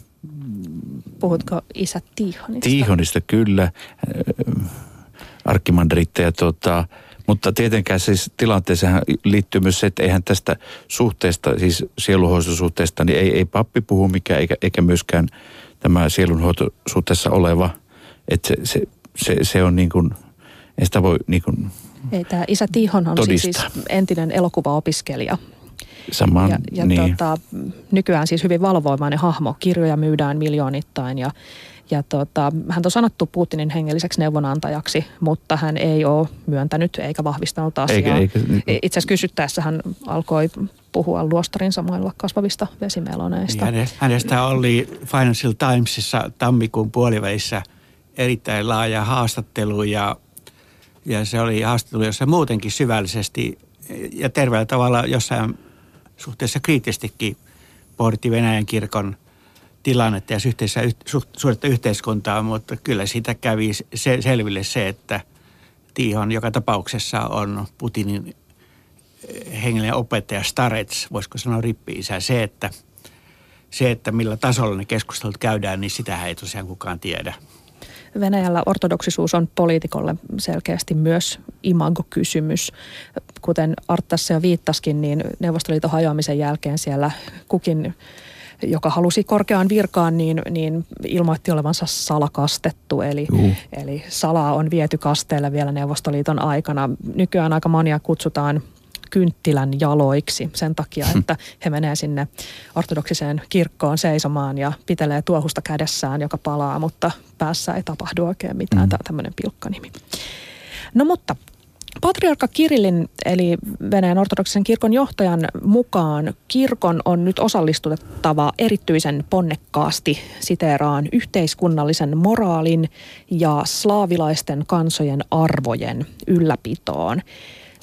Puhutko isä Tiihonista? Tiihonista, kyllä. Arkkimandriitta ja tota, mutta tietenkään siis tilanteeseen liittyy myös se, että eihän tästä suhteesta, siis sielunhoitosuhteesta, niin ei, ei pappi puhu mikään, eikä, eikä myöskään tämä sielunhoitosuhteessa oleva. Että se, se, se, se on niin kuin, ei sitä voi niin kuin Ei, tämä isä Tihon on siis, siis entinen elokuvaopiskelija. Samaan, ja, ja niin. tota, nykyään siis hyvin valvoimainen hahmo. Kirjoja myydään miljoonittain ja ja tota, hän on sanottu Putinin hengelliseksi neuvonantajaksi, mutta hän ei ole myöntänyt eikä vahvistanut asiaa. Eikä, eikä, Itse asiassa kysyttäessä hän alkoi puhua luostarin samoilla kasvavista vesimeloneista. Niin hänestä oli Financial Timesissa tammikuun puolivälissä erittäin laaja haastattelu ja, ja se oli haastattelu, jossa muutenkin syvällisesti ja terveellä tavalla jossain suhteessa kriittistikin pohditti Venäjän kirkon tilannetta ja suhteessa suurta yhteiskuntaa, mutta kyllä siitä kävi se, selville se, että Tiihon joka tapauksessa on Putinin hengellinen opettaja Starets, voisiko sanoa rippi-isä. Se, että, se, että millä tasolla ne keskustelut käydään, niin sitä ei tosiaan kukaan tiedä. Venäjällä ortodoksisuus on poliitikolle selkeästi myös imagokysymys. Kuten Arttasse jo viittaskin, niin Neuvostoliiton hajoamisen jälkeen siellä kukin joka halusi korkeaan virkaan, niin, niin ilmoitti olevansa salakastettu. Eli, eli salaa on viety kasteelle vielä Neuvostoliiton aikana. Nykyään aika monia kutsutaan kynttilän jaloiksi sen takia, hm. että he menee sinne ortodoksiseen kirkkoon seisomaan ja pitelee tuohusta kädessään, joka palaa, mutta päässä ei tapahdu oikein mitään. Mm. Tämä tämmöinen pilkkanimi. No mutta Patriarkka Kirillin eli Venäjän ortodoksisen kirkon johtajan mukaan kirkon on nyt osallistuttava erityisen ponnekkaasti siteeraan yhteiskunnallisen moraalin ja slaavilaisten kansojen arvojen ylläpitoon.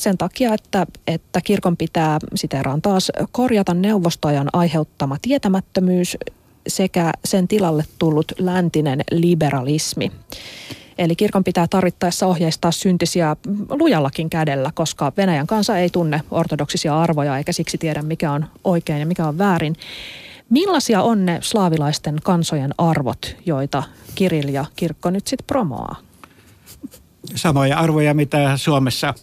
Sen takia, että, että kirkon pitää siteeraan taas korjata neuvostojan aiheuttama tietämättömyys sekä sen tilalle tullut läntinen liberalismi. Eli kirkon pitää tarvittaessa ohjeistaa syntisiä lujallakin kädellä, koska Venäjän kansa ei tunne ortodoksisia arvoja eikä siksi tiedä mikä on oikein ja mikä on väärin. Millaisia on ne slaavilaisten kansojen arvot, joita Kirill ja kirkko nyt sitten promoaa? Samoja arvoja, mitä Suomessa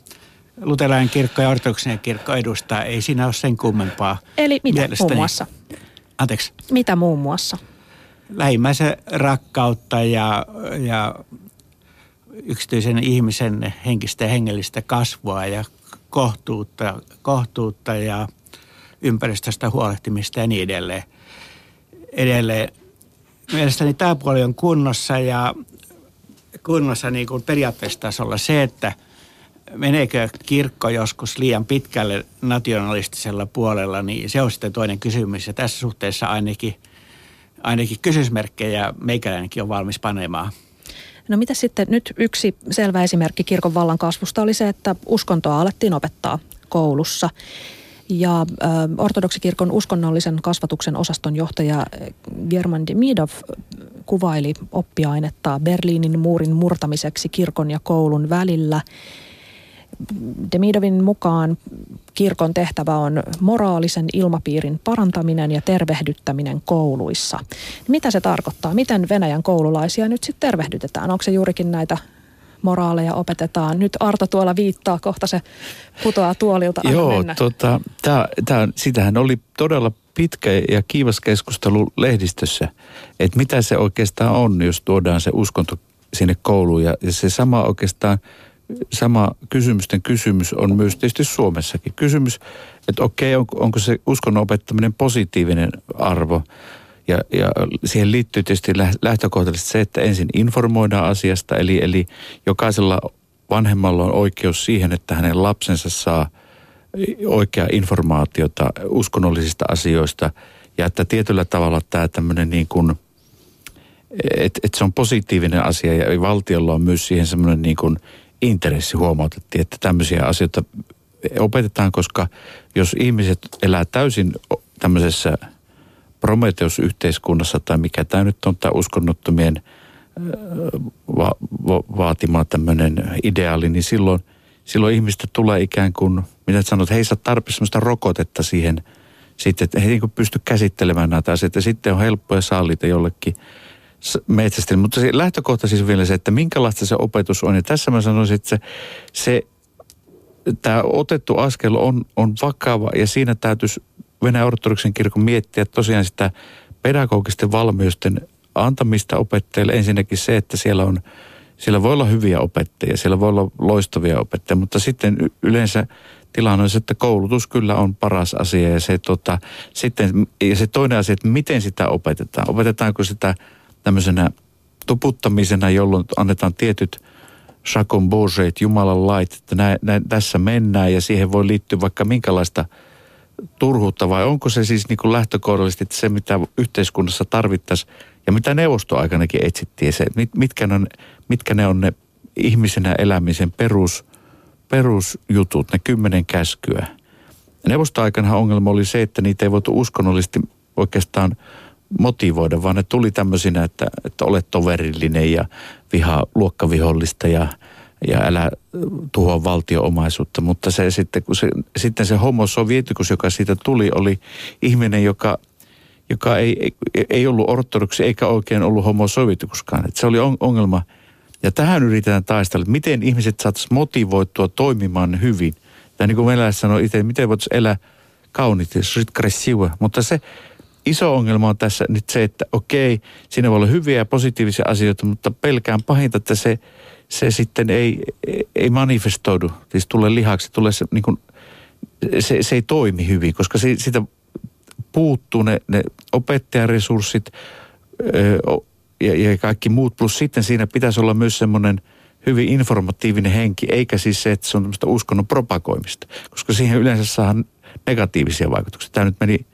luterilainen kirkko ja ortodoksinen kirkko edustaa. Ei siinä ole sen kummempaa. Eli mitä mielestäni. muun muassa? Anteeksi. Mitä muun muassa? Lähimmäisen rakkautta ja, ja yksityisen ihmisen henkistä ja hengellistä kasvua ja kohtuutta, kohtuutta ja ympäristöstä huolehtimista ja niin edelleen. edelleen. Mielestäni tämä puoli on kunnossa ja kunnossa niin kuin periaatteessa se, että meneekö kirkko joskus liian pitkälle nationalistisella puolella, niin se on sitten toinen kysymys. Ja tässä suhteessa ainakin, ainakin kysymysmerkkejä meikäläinenkin on valmis panemaan. No mitä sitten nyt yksi selvä esimerkki kirkon vallan kasvusta oli se, että uskontoa alettiin opettaa koulussa. Ja äh, ortodoksikirkon uskonnollisen kasvatuksen osaston johtaja German Demidov kuvaili oppiainetta Berliinin muurin murtamiseksi kirkon ja koulun välillä. Demidovin mukaan kirkon tehtävä on moraalisen ilmapiirin parantaminen ja tervehdyttäminen kouluissa. Mitä se tarkoittaa? Miten Venäjän koululaisia nyt sitten tervehdytetään? Onko se juurikin näitä moraaleja opetetaan. Nyt Arto tuolla viittaa, kohta se putoaa tuolilta. Joo, tota, tää, tää, sitähän oli todella pitkä ja kiivas keskustelu lehdistössä, että mitä se oikeastaan on, jos tuodaan se uskonto sinne kouluun. Ja, ja se sama oikeastaan, sama kysymysten kysymys on myös tietysti Suomessakin. Kysymys, että okei, onko, onko se uskonnon opettaminen positiivinen arvo? Ja, ja siihen liittyy tietysti lähtökohtaisesti se, että ensin informoidaan asiasta, eli, eli jokaisella vanhemmalla on oikeus siihen, että hänen lapsensa saa oikeaa informaatiota uskonnollisista asioista ja että tietyllä tavalla tämä tämmöinen niin kuin, että et se on positiivinen asia ja valtiolla on myös siihen semmoinen niin kuin intressi huomautettiin, että tämmöisiä asioita opetetaan, koska jos ihmiset elää täysin tämmöisessä – Prometheus-yhteiskunnassa tai mikä tämä nyt on tämä uskonnottomien va- va- vaatima tämmöinen ideaali, niin silloin, silloin ihmistä tulee ikään kuin, mitä sanot, he ei saa tarpeeksi sellaista rokotetta siihen, sitten, että he ei pysty käsittelemään näitä asioita. Sitten on helppoja sallita jollekin metsästä. Mutta se lähtökohta siis vielä se, että minkälaista se opetus on. Ja tässä mä sanoisin, että se, se tämä otettu askel on, on vakava ja siinä täytyisi Venäjän ortodoksen kirkon miettiä tosiaan sitä pedagogisten valmiusten antamista opettajille. Ensinnäkin se, että siellä on siellä voi olla hyviä opettajia, siellä voi olla loistavia opettajia, mutta sitten yleensä tilanne on se, että koulutus kyllä on paras asia ja se, tota, sitten, ja se toinen asia, että miten sitä opetetaan. Opetetaanko sitä tämmöisenä tuputtamisena, jolloin annetaan tietyt Chacon Bourget, Jumalan lait, että nä, nä, tässä mennään ja siihen voi liittyä vaikka minkälaista – turhuutta vai onko se siis niin kuin lähtökohdallisesti se, mitä yhteiskunnassa tarvittaisiin ja mitä neuvostoaikanakin etsittiin se, mitkä, on, mitkä ne on ne ihmisenä elämisen perus, perusjutut, ne kymmenen käskyä. Neuvostoaikana ongelma oli se, että niitä ei voitu uskonnollisesti oikeastaan motivoida, vaan ne tuli tämmöisinä, että, että olet toverillinen ja vihaa luokkavihollista ja ja älä tuhoa valtioomaisuutta. Mutta se sitten, kun se, sitten se homo sovietikus, joka siitä tuli, oli ihminen, joka, joka ei, ei, ollut ortodoksi eikä oikein ollut homo sovietikuskaan. Se oli ongelma. Ja tähän yritetään taistella, miten ihmiset saataisiin motivoitua toimimaan hyvin. Ja niin kuin venäläiset sanoo itse, miten voitaisiin elää kauniisti, mutta se iso ongelma on tässä nyt se, että okei, siinä voi olla hyviä ja positiivisia asioita, mutta pelkään pahinta, että se – se sitten ei, ei manifestoidu, siis tulee lihaksi, tulee se, niin kuin, se, se ei toimi hyvin, koska se, siitä puuttuu ne, ne opettajaresurssit ja, ja kaikki muut. Plus sitten siinä pitäisi olla myös semmoinen hyvin informatiivinen henki, eikä siis se, että se on tämmöistä uskonnon propagoimista, koska siihen yleensä saa negatiivisia vaikutuksia. Tämä nyt meni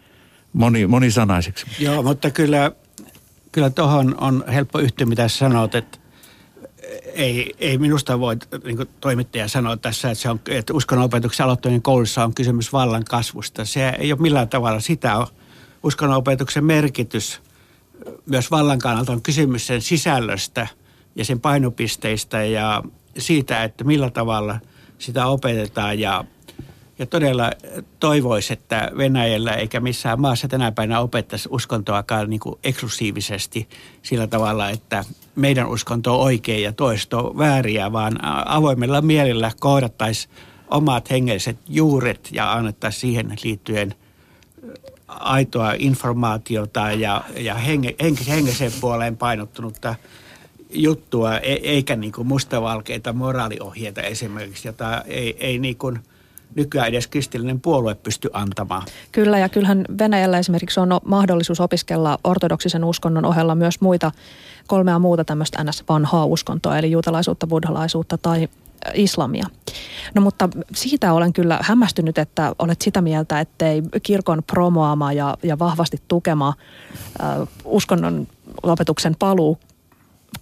moni, monisanaiseksi. Joo, mutta kyllä, kyllä tuohon on helppo yhtyä, mitä sanot, että ei, ei minusta voi niin toimittaja sanoa tässä, että, se on, että uskonnonopetuksen aloittaminen koulussa on kysymys vallan kasvusta. Se ei ole millään tavalla sitä. Uskonnonopetuksen merkitys myös vallan kannalta on kysymys sen sisällöstä ja sen painopisteistä ja siitä, että millä tavalla sitä opetetaan ja ja todella toivoisi, että Venäjällä eikä missään maassa tänä päivänä opettaisi uskontoakaan niin kuin eksklusiivisesti sillä tavalla, että meidän uskonto on oikein ja toisto vääriä, vaan avoimella mielellä kohdattaisiin omat hengelliset juuret ja annettaisiin siihen liittyen aitoa informaatiota ja, ja henge, hengisen puoleen painottunutta juttua, e, eikä niin kuin mustavalkeita moraaliohjeita esimerkiksi, jota ei, ei niin kuin – nykyään edes kristillinen puolue pysty antamaan. Kyllä, ja kyllähän Venäjällä esimerkiksi on mahdollisuus opiskella ortodoksisen uskonnon ohella myös muita, kolmea muuta tämmöistä ns-vanhaa uskontoa, eli juutalaisuutta, buddhalaisuutta tai islamia. No mutta siitä olen kyllä hämmästynyt, että olet sitä mieltä, ettei kirkon promoama ja, ja vahvasti tukema äh, uskonnon opetuksen paluu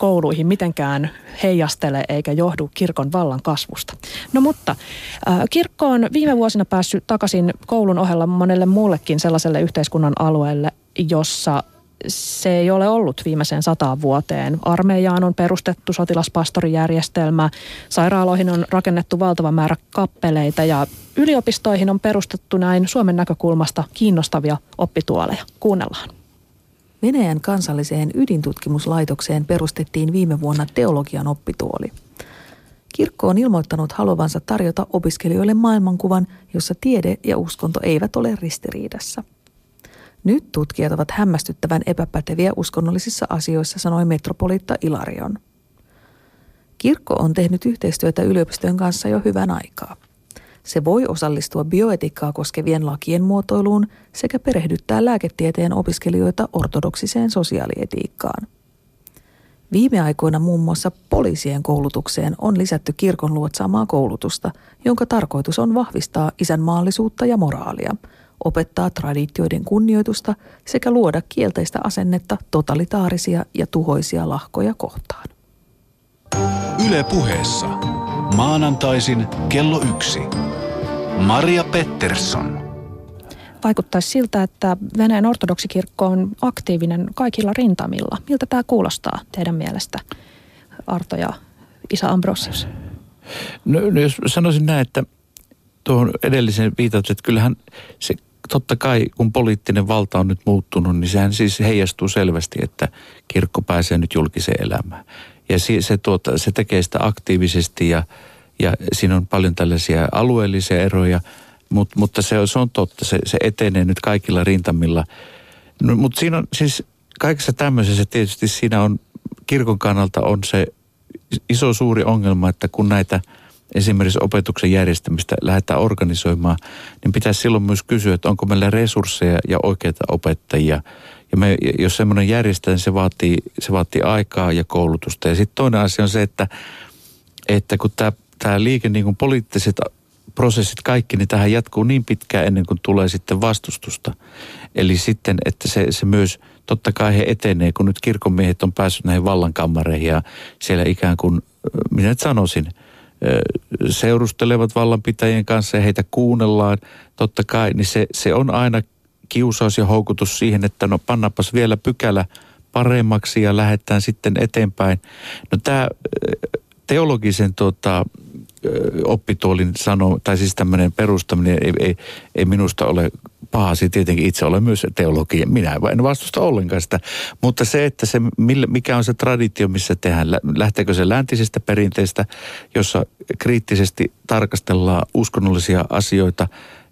kouluihin mitenkään heijastele eikä johdu kirkon vallan kasvusta. No mutta äh, kirkko on viime vuosina päässyt takaisin koulun ohella monelle muullekin sellaiselle yhteiskunnan alueelle, jossa se ei ole ollut viimeiseen sataan vuoteen. Armeijaan on perustettu sotilaspastorijärjestelmä, sairaaloihin on rakennettu valtava määrä kappeleita ja yliopistoihin on perustettu näin Suomen näkökulmasta kiinnostavia oppituoleja. Kuunnellaan. Venäjän kansalliseen ydintutkimuslaitokseen perustettiin viime vuonna teologian oppituoli. Kirkko on ilmoittanut haluavansa tarjota opiskelijoille maailmankuvan, jossa tiede ja uskonto eivät ole ristiriidassa. Nyt tutkijat ovat hämmästyttävän epäpäteviä uskonnollisissa asioissa, sanoi metropolitta Ilarion. Kirkko on tehnyt yhteistyötä yliopistojen kanssa jo hyvän aikaa. Se voi osallistua bioetiikkaa koskevien lakien muotoiluun sekä perehdyttää lääketieteen opiskelijoita ortodoksiseen sosiaalietiikkaan. Viime aikoina muun muassa poliisien koulutukseen on lisätty kirkon luotsaamaa koulutusta, jonka tarkoitus on vahvistaa isänmaallisuutta ja moraalia, opettaa traditioiden kunnioitusta sekä luoda kielteistä asennetta totalitaarisia ja tuhoisia lahkoja kohtaan. Yle puheessa. Maanantaisin kello yksi. Maria Pettersson. Vaikuttaisi siltä, että Venäjän ortodoksikirkko on aktiivinen kaikilla rintamilla. Miltä tämä kuulostaa teidän mielestä, Arto ja Isä Ambrosius? No, no jos sanoisin näin, että tuohon edelliseen viitatut, että kyllähän se totta kai, kun poliittinen valta on nyt muuttunut, niin sehän siis heijastuu selvästi, että kirkko pääsee nyt julkiseen elämään. Ja se, se, tuota, se tekee sitä aktiivisesti ja, ja siinä on paljon tällaisia alueellisia eroja, mutta, mutta se, se on totta, se, se etenee nyt kaikilla rintamilla. No, mutta siinä on siis kaikessa tämmöisessä tietysti siinä on, kirkon kannalta on se iso suuri ongelma, että kun näitä esimerkiksi opetuksen järjestämistä lähdetään organisoimaan, niin pitäisi silloin myös kysyä, että onko meillä resursseja ja oikeita opettajia. Ja me, jos semmoinen järjestetään, niin se vaatii, se vaatii aikaa ja koulutusta. Ja sitten toinen asia on se, että, että kun tämä liike, niin kuin poliittiset prosessit kaikki, niin tähän jatkuu niin pitkään ennen kuin tulee sitten vastustusta. Eli sitten, että se, se myös, totta kai he etenee, kun nyt kirkonmiehet on päässyt näihin vallankammareihin ja siellä ikään kuin, minä nyt sanoisin, seurustelevat vallanpitäjien kanssa ja heitä kuunnellaan, totta kai, niin se, se on aina kiusaus ja houkutus siihen, että no pannapas vielä pykälä paremmaksi ja lähdetään sitten eteenpäin. No tämä teologisen tota, oppituolin sano, tai siis tämmöinen perustaminen ei, ei, ei minusta ole pahasi. Tietenkin itse olen myös teologi. Minä en vastusta ollenkaan sitä. Mutta se, että se, mikä on se traditio, missä tehdään, lähteekö se läntisestä perinteestä, jossa kriittisesti tarkastellaan uskonnollisia asioita,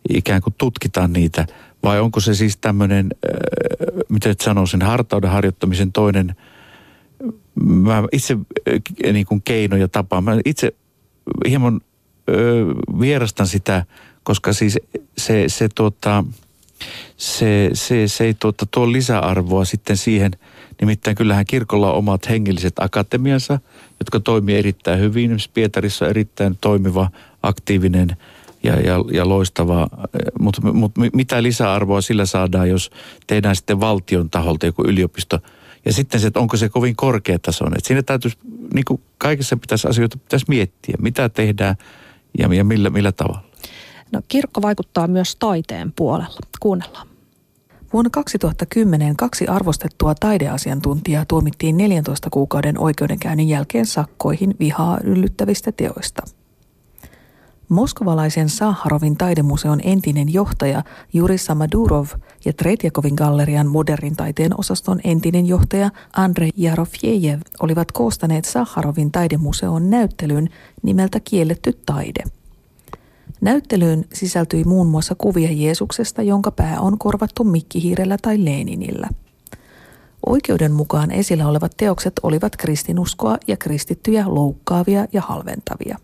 ikään kuin tutkitaan niitä, vai onko se siis tämmöinen, äh, miten sanoisin, hartauden harjoittamisen toinen mä itse niin kuin keino ja tapa. Mä itse hieman ö, vierastan sitä, koska siis se, se, tuota, se, se, se ei tuota, tuo lisäarvoa sitten siihen. Nimittäin kyllähän kirkolla on omat hengelliset akatemiansa, jotka toimii erittäin hyvin. Esimerkiksi Pietarissa on erittäin toimiva, aktiivinen ja, ja, ja loistava. Mutta mut, mitä lisäarvoa sillä saadaan, jos tehdään sitten valtion taholta joku yliopisto – ja sitten se, että onko se kovin korkeatasoinen. Että siinä täytyisi, niin kuin kaikessa pitäisi asioita pitäisi miettiä, mitä tehdään ja, ja millä, millä tavalla. No, kirkko vaikuttaa myös taiteen puolella. Kuunnellaan. Vuonna 2010 kaksi arvostettua taideasiantuntijaa tuomittiin 14 kuukauden oikeudenkäynnin jälkeen sakkoihin vihaa yllyttävistä teoista. Moskovalaisen Saharovin taidemuseon entinen johtaja Juri Samadurov ja Tretjakovin gallerian modernin taiteen osaston entinen johtaja Andrei Jarofjejev olivat koostaneet Saharovin taidemuseon näyttelyn nimeltä Kielletty taide – Näyttelyyn sisältyi muun muassa kuvia Jeesuksesta, jonka pää on korvattu mikkihiirellä tai Leninillä. Oikeuden mukaan esillä olevat teokset olivat kristinuskoa ja kristittyjä loukkaavia ja halventavia.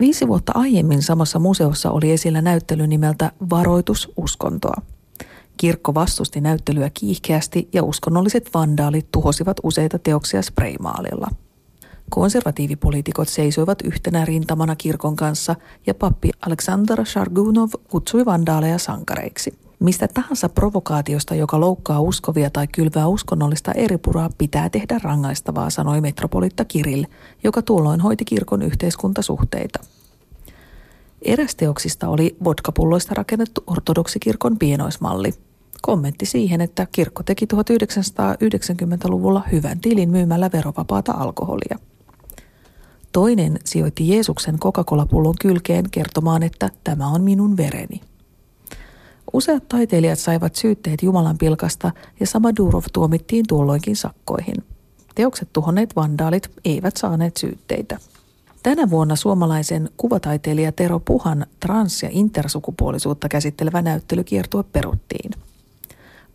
Viisi vuotta aiemmin samassa museossa oli esillä näyttely nimeltä Varoitus uskontoa. Kirkko vastusti näyttelyä kiihkeästi ja uskonnolliset vandaalit tuhosivat useita teoksia spraymaalilla – Konservatiivipoliitikot seisoivat yhtenä rintamana kirkon kanssa ja pappi Aleksandr Shargunov kutsui vandaaleja sankareiksi. Mistä tahansa provokaatiosta, joka loukkaa uskovia tai kylvää uskonnollista eripuraa, pitää tehdä rangaistavaa, sanoi metropolitta Kirill, joka tuolloin hoiti kirkon yhteiskuntasuhteita. Eräs teoksista oli vodkapulloista rakennettu ortodoksikirkon pienoismalli. Kommentti siihen, että kirkko teki 1990-luvulla hyvän tilin myymällä verovapaata alkoholia. Toinen sijoitti Jeesuksen Coca-Cola-pullon kylkeen kertomaan, että tämä on minun vereni. Useat taiteilijat saivat syytteet Jumalan pilkasta ja Samadurov tuomittiin tuolloinkin sakkoihin. Teokset tuhonneet vandaalit eivät saaneet syytteitä. Tänä vuonna suomalaisen kuvataiteilija Tero Puhan trans- ja intersukupuolisuutta käsittelevä näyttelykiertue peruttiin –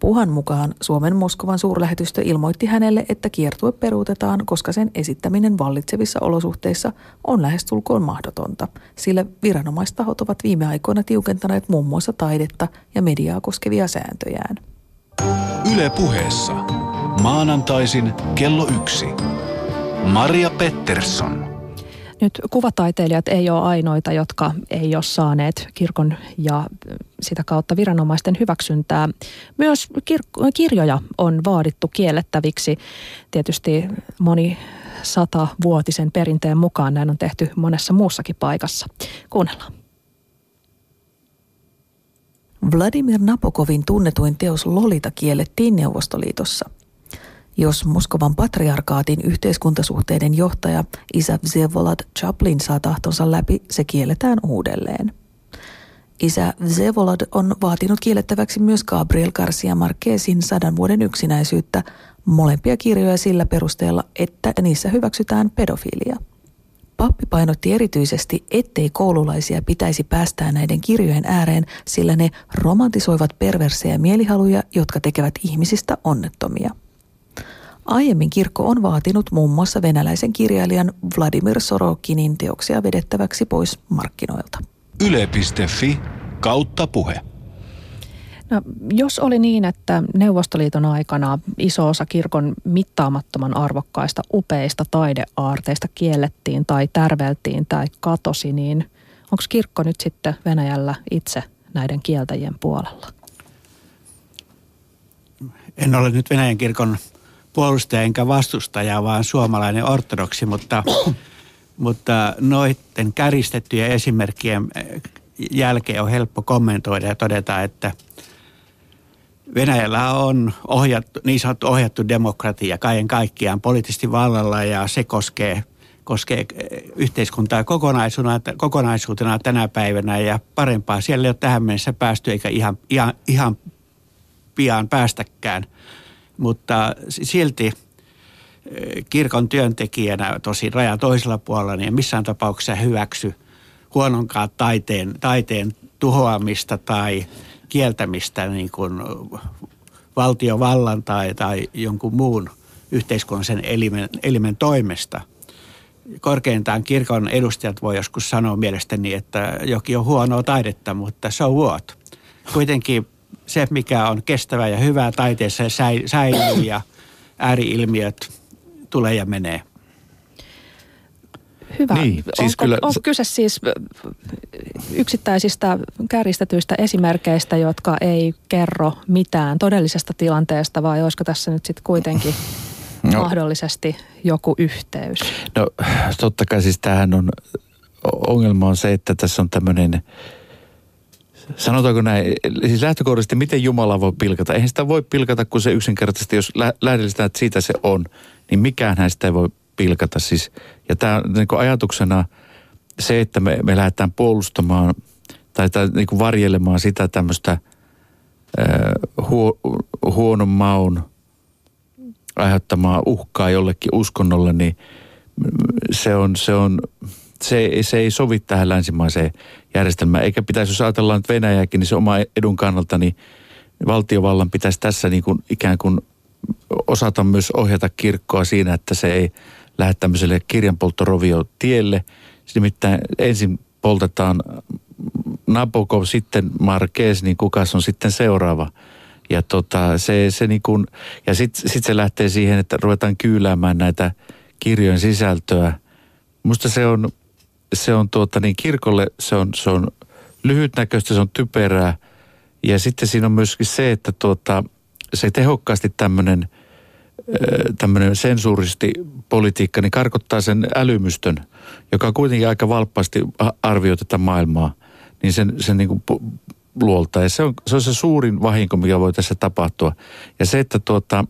Puhan mukaan Suomen Moskovan suurlähetystö ilmoitti hänelle, että kiertue peruutetaan, koska sen esittäminen vallitsevissa olosuhteissa on lähestulkoon mahdotonta, sillä viranomaistahot ovat viime aikoina tiukentaneet muun muassa taidetta ja mediaa koskevia sääntöjään. Yle puheessa. Maanantaisin kello yksi. Maria Pettersson. Nyt kuvataiteilijat ei ole ainoita, jotka ei ole saaneet kirkon ja sitä kautta viranomaisten hyväksyntää. Myös kir- kirjoja on vaadittu kiellettäviksi. Tietysti moni sata-vuotisen perinteen mukaan näin on tehty monessa muussakin paikassa. Kuunnellaan. Vladimir Napokovin tunnetuin teos Lolita kiellettiin Neuvostoliitossa – jos Moskovan patriarkaatin yhteiskuntasuhteiden johtaja isä Vsevolad Chaplin saa tahtonsa läpi, se kielletään uudelleen. Isä Vsevolad on vaatinut kiellettäväksi myös Gabriel Garcia Marquezin sadan vuoden yksinäisyyttä, molempia kirjoja sillä perusteella, että niissä hyväksytään pedofilia. Pappi painotti erityisesti, ettei koululaisia pitäisi päästää näiden kirjojen ääreen, sillä ne romantisoivat perversejä mielihaluja, jotka tekevät ihmisistä onnettomia. Aiemmin kirkko on vaatinut muun muassa venäläisen kirjailijan Vladimir Sorokinin teoksia vedettäväksi pois markkinoilta. Yle.fi kautta puhe. No, jos oli niin, että Neuvostoliiton aikana iso osa kirkon mittaamattoman arvokkaista upeista taideaarteista kiellettiin tai tärveltiin tai katosi, niin onko kirkko nyt sitten Venäjällä itse näiden kieltäjien puolella? En ole nyt Venäjän kirkon puolustaja enkä vastustaja, vaan suomalainen ortodoksi, mutta, mutta noiden käristettyjen esimerkkien jälkeen on helppo kommentoida ja todeta, että Venäjällä on ohjattu, niin sanottu ohjattu demokratia kaiken kaikkiaan poliittisesti vallalla ja se koskee, koskee yhteiskuntaa kokonaisuutena, kokonaisuutena tänä päivänä ja parempaa siellä ei ole tähän mennessä päästy eikä ihan, ihan, ihan pian päästäkään – mutta silti eh, kirkon työntekijänä tosi raja toisella puolella, niin missään tapauksessa hyväksy huononkaan taiteen, taiteen tuhoamista tai kieltämistä niin kuin valtiovallan tai, tai jonkun muun yhteiskunnallisen elimen, elimen toimesta. Korkeintaan kirkon edustajat voi joskus sanoa mielestäni, että jokin on huonoa taidetta, mutta so what. Kuitenkin se, mikä on kestävää ja hyvää taiteessa säilyy ja ääriilmiöt tulee ja menee. Hyvä. Niin, siis onko, kyllä... onko kyse siis yksittäisistä kärjistetyistä esimerkkeistä, jotka ei kerro mitään todellisesta tilanteesta vai olisiko tässä nyt sitten kuitenkin no, mahdollisesti joku yhteys? No totta kai siis tämähän on, ongelma on se, että tässä on tämmöinen sanotaanko näin, siis lähtökohdallisesti miten Jumala voi pilkata? Eihän sitä voi pilkata, kun se yksinkertaisesti, jos lä- lähdetään, että siitä se on, niin mikään häistä ei voi pilkata. Siis, ja tämä niin ajatuksena se, että me, me lähdetään puolustamaan tai, tai niin kuin varjelemaan sitä tämmöistä huo, huonon maun aiheuttamaa uhkaa jollekin uskonnolle, niin se on, se on se, se ei sovi tähän länsimaiseen järjestelmään. Eikä pitäisi, jos ajatellaan nyt Venäjääkin, niin se oma edun kannalta, niin valtiovallan pitäisi tässä niin kuin ikään kuin osata myös ohjata kirkkoa siinä, että se ei lähde tämmöiselle kirjanpolttorovio-tielle. Nimittäin ensin poltetaan Nabokov, sitten Marquez, niin kukas on sitten seuraava. Ja tota, se, se niin kuin, ja sitten sit se lähtee siihen, että ruvetaan kyyläämään näitä kirjojen sisältöä. Musta se on, se on tuota niin kirkolle, se on, se on lyhytnäköistä, se on typerää. Ja sitten siinä on myöskin se, että tuota, se tehokkaasti tämmöinen tämmöinen sensuuristi politiikka, niin karkottaa sen älymystön, joka kuitenkin aika valppaasti arvioi tätä maailmaa, niin sen, sen niin kuin luolta. Ja se on, se on se suurin vahinko, mikä voi tässä tapahtua. Ja se, että tuota,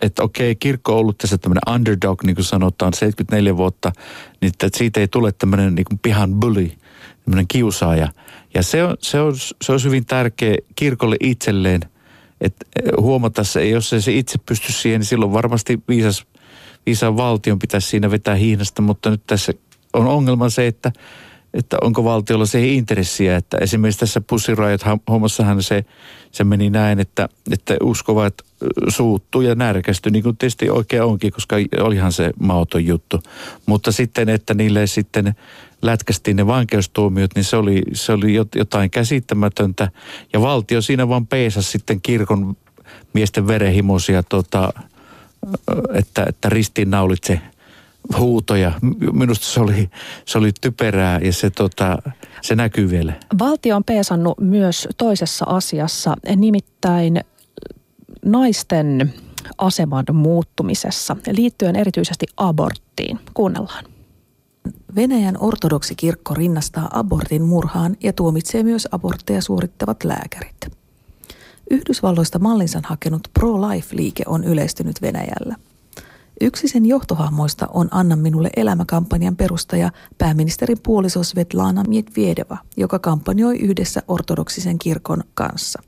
että okei, kirkko on ollut tässä tämmöinen underdog, niin kuin sanotaan, 74 vuotta, niin että siitä ei tule tämmöinen niin kuin pihan bully, tämmöinen kiusaaja. Ja se on, se, on, se on hyvin tärkeä kirkolle itselleen, että huomata se, jos ei se itse pysty siihen, niin silloin varmasti viisas, viisaan valtion pitäisi siinä vetää hiinasta, mutta nyt tässä on ongelma se, että että onko valtiolla se intressiä, että esimerkiksi tässä pussirajat hommassahan se, se meni näin, että, että uskovat suuttu ja närkästyi, niin kuin tietysti oikein onkin, koska olihan se mauton juttu. Mutta sitten, että niille sitten lätkästiin ne vankeustuomiot, niin se oli, se oli jotain käsittämätöntä. Ja valtio siinä vaan peesasi sitten kirkon miesten verenhimoisia, tota, että, että ristiinnaulitse – huutoja. Minusta se oli, se oli typerää ja se, tota, se näkyy vielä. Valtio on peesannut myös toisessa asiassa, nimittäin naisten aseman muuttumisessa liittyen erityisesti aborttiin. Kuunnellaan. Venäjän ortodoksikirkko rinnastaa abortin murhaan ja tuomitsee myös abortteja suorittavat lääkärit. Yhdysvalloista mallinsa hakenut pro-life-liike on yleistynyt Venäjällä. Yksi sen johtohahmoista on Anna minulle elämäkampanjan perustaja pääministerin puoliso Svetlana Mietviedeva, joka kampanjoi yhdessä ortodoksisen kirkon kanssa.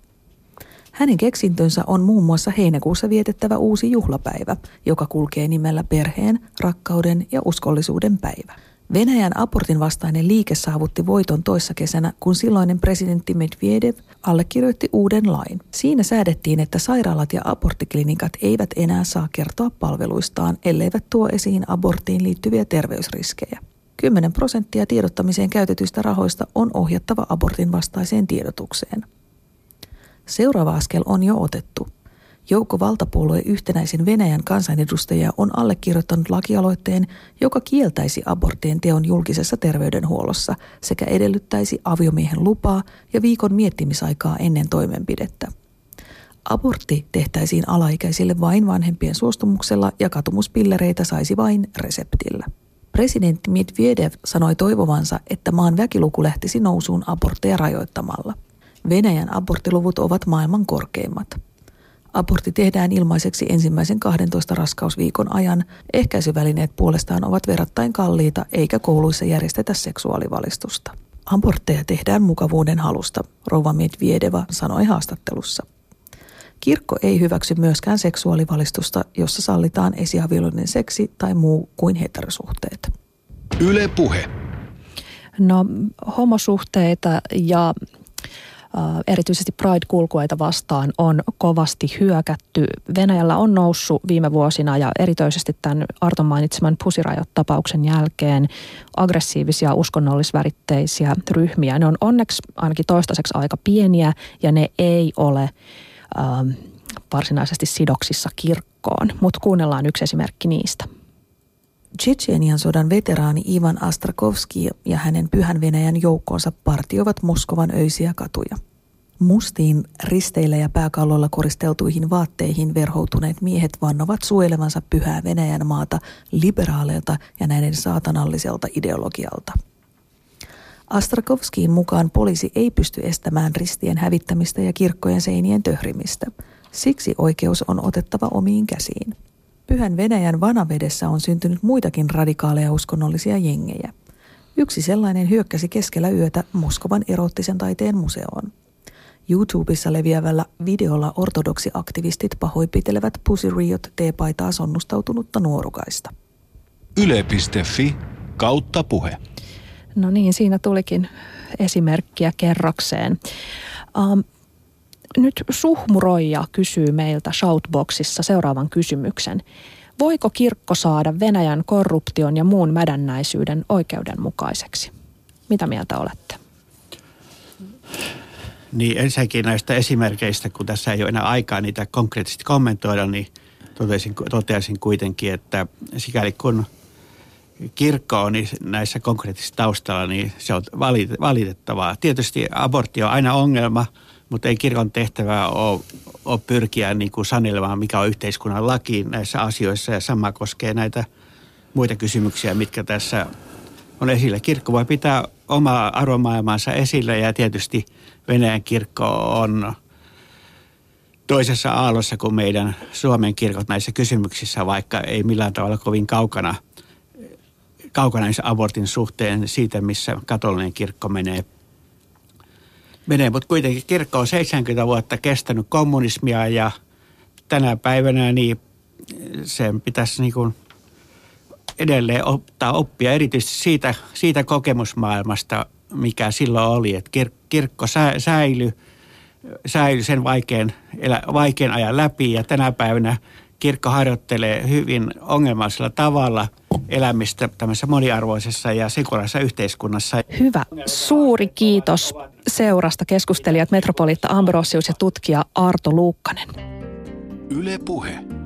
Hänen keksintönsä on muun muassa heinäkuussa vietettävä uusi juhlapäivä, joka kulkee nimellä perheen, rakkauden ja uskollisuuden päivä. Venäjän abortin vastainen liike saavutti voiton toissa kesänä, kun silloinen presidentti Medvedev allekirjoitti uuden lain. Siinä säädettiin, että sairaalat ja aborttiklinikat eivät enää saa kertoa palveluistaan, elleivät tuo esiin aborttiin liittyviä terveysriskejä. 10 prosenttia tiedottamiseen käytetyistä rahoista on ohjattava abortin vastaiseen tiedotukseen. Seuraava askel on jo otettu – Joukko valtapuolue yhtenäisen Venäjän kansanedustajia on allekirjoittanut lakialoitteen, joka kieltäisi aborttien teon julkisessa terveydenhuollossa sekä edellyttäisi aviomiehen lupaa ja viikon miettimisaikaa ennen toimenpidettä. Abortti tehtäisiin alaikäisille vain vanhempien suostumuksella ja katumuspillereitä saisi vain reseptillä. Presidentti Medvedev sanoi toivovansa, että maan väkiluku lähtisi nousuun abortteja rajoittamalla. Venäjän aborttiluvut ovat maailman korkeimmat. Abortti tehdään ilmaiseksi ensimmäisen 12 raskausviikon ajan. Ehkäisyvälineet puolestaan ovat verrattain kalliita eikä kouluissa järjestetä seksuaalivalistusta. Abortteja tehdään mukavuuden halusta, rouva Medvedeva sanoi haastattelussa. Kirkko ei hyväksy myöskään seksuaalivalistusta, jossa sallitaan esiaviolinen seksi tai muu kuin heterosuhteet. Yle Puhe. No homosuhteita ja erityisesti Pride-kulkueita vastaan on kovasti hyökätty. Venäjällä on noussut viime vuosina ja erityisesti tämän Arton mainitseman pusirajot-tapauksen jälkeen aggressiivisia uskonnollisväritteisiä ryhmiä. Ne on onneksi ainakin toistaiseksi aika pieniä ja ne ei ole äh, varsinaisesti sidoksissa kirkkoon, mutta kuunnellaan yksi esimerkki niistä. Tsetsenian sodan veteraani Ivan Astrakovski ja hänen pyhän Venäjän joukkoonsa partioivat Moskovan öisiä katuja. Mustiin risteillä ja pääkalloilla koristeltuihin vaatteihin verhoutuneet miehet vannovat suojelevansa pyhää Venäjän maata liberaaleilta ja näiden saatanalliselta ideologialta. Astrakovskiin mukaan poliisi ei pysty estämään ristien hävittämistä ja kirkkojen seinien töhrimistä. Siksi oikeus on otettava omiin käsiin. Pyhän Venäjän vanavedessä on syntynyt muitakin radikaaleja uskonnollisia jengejä. Yksi sellainen hyökkäsi keskellä yötä Moskovan erottisen taiteen museoon. YouTubessa leviävällä videolla ortodoksiaktivistit pahoipitelevät Pussy Riot T-paitaa sonnustautunutta nuorukaista. Yle.fi kautta puhe. No niin, siinä tulikin esimerkkiä kerrakseen. Um, nyt Suhmuroija kysyy meiltä Shoutboxissa seuraavan kysymyksen. Voiko kirkko saada Venäjän korruption ja muun mädännäisyyden oikeudenmukaiseksi? Mitä mieltä olette? Niin ensinnäkin näistä esimerkkeistä, kun tässä ei ole enää aikaa niitä konkreettisesti kommentoida, niin totesin, toteaisin kuitenkin, että sikäli kun kirkko on näissä konkreettisissa taustalla, niin se on valitettavaa. Tietysti abortti on aina ongelma, mutta ei kirkon tehtävää ole, ole pyrkiä niin kuin sanelemaan, mikä on yhteiskunnan laki näissä asioissa. Ja sama koskee näitä muita kysymyksiä, mitkä tässä on esillä. Kirkko voi pitää omaa arvomaailmansa esille ja tietysti Venäjän kirkko on toisessa aallossa kuin meidän Suomen kirkot näissä kysymyksissä, vaikka ei millään tavalla kovin kaukana, kaukana abortin suhteen siitä, missä katolinen kirkko menee. menee. Mutta kuitenkin kirkko on 70 vuotta kestänyt kommunismia ja tänä päivänä niin sen pitäisi niin kuin edelleen ottaa oppia erityisesti siitä, siitä kokemusmaailmasta, mikä silloin oli, että kir, kirkko sä, säilyi, säilyi sen vaikean, elä, vaikean ajan läpi ja tänä päivänä kirkko harjoittelee hyvin ongelmallisella tavalla elämistä tämmöisessä moniarvoisessa ja sekulaisessa yhteiskunnassa. Hyvä. Suuri kiitos seurasta keskustelijat metropoliitta Ambrosius ja tutkija Arto Luukkanen. Yle Puhe.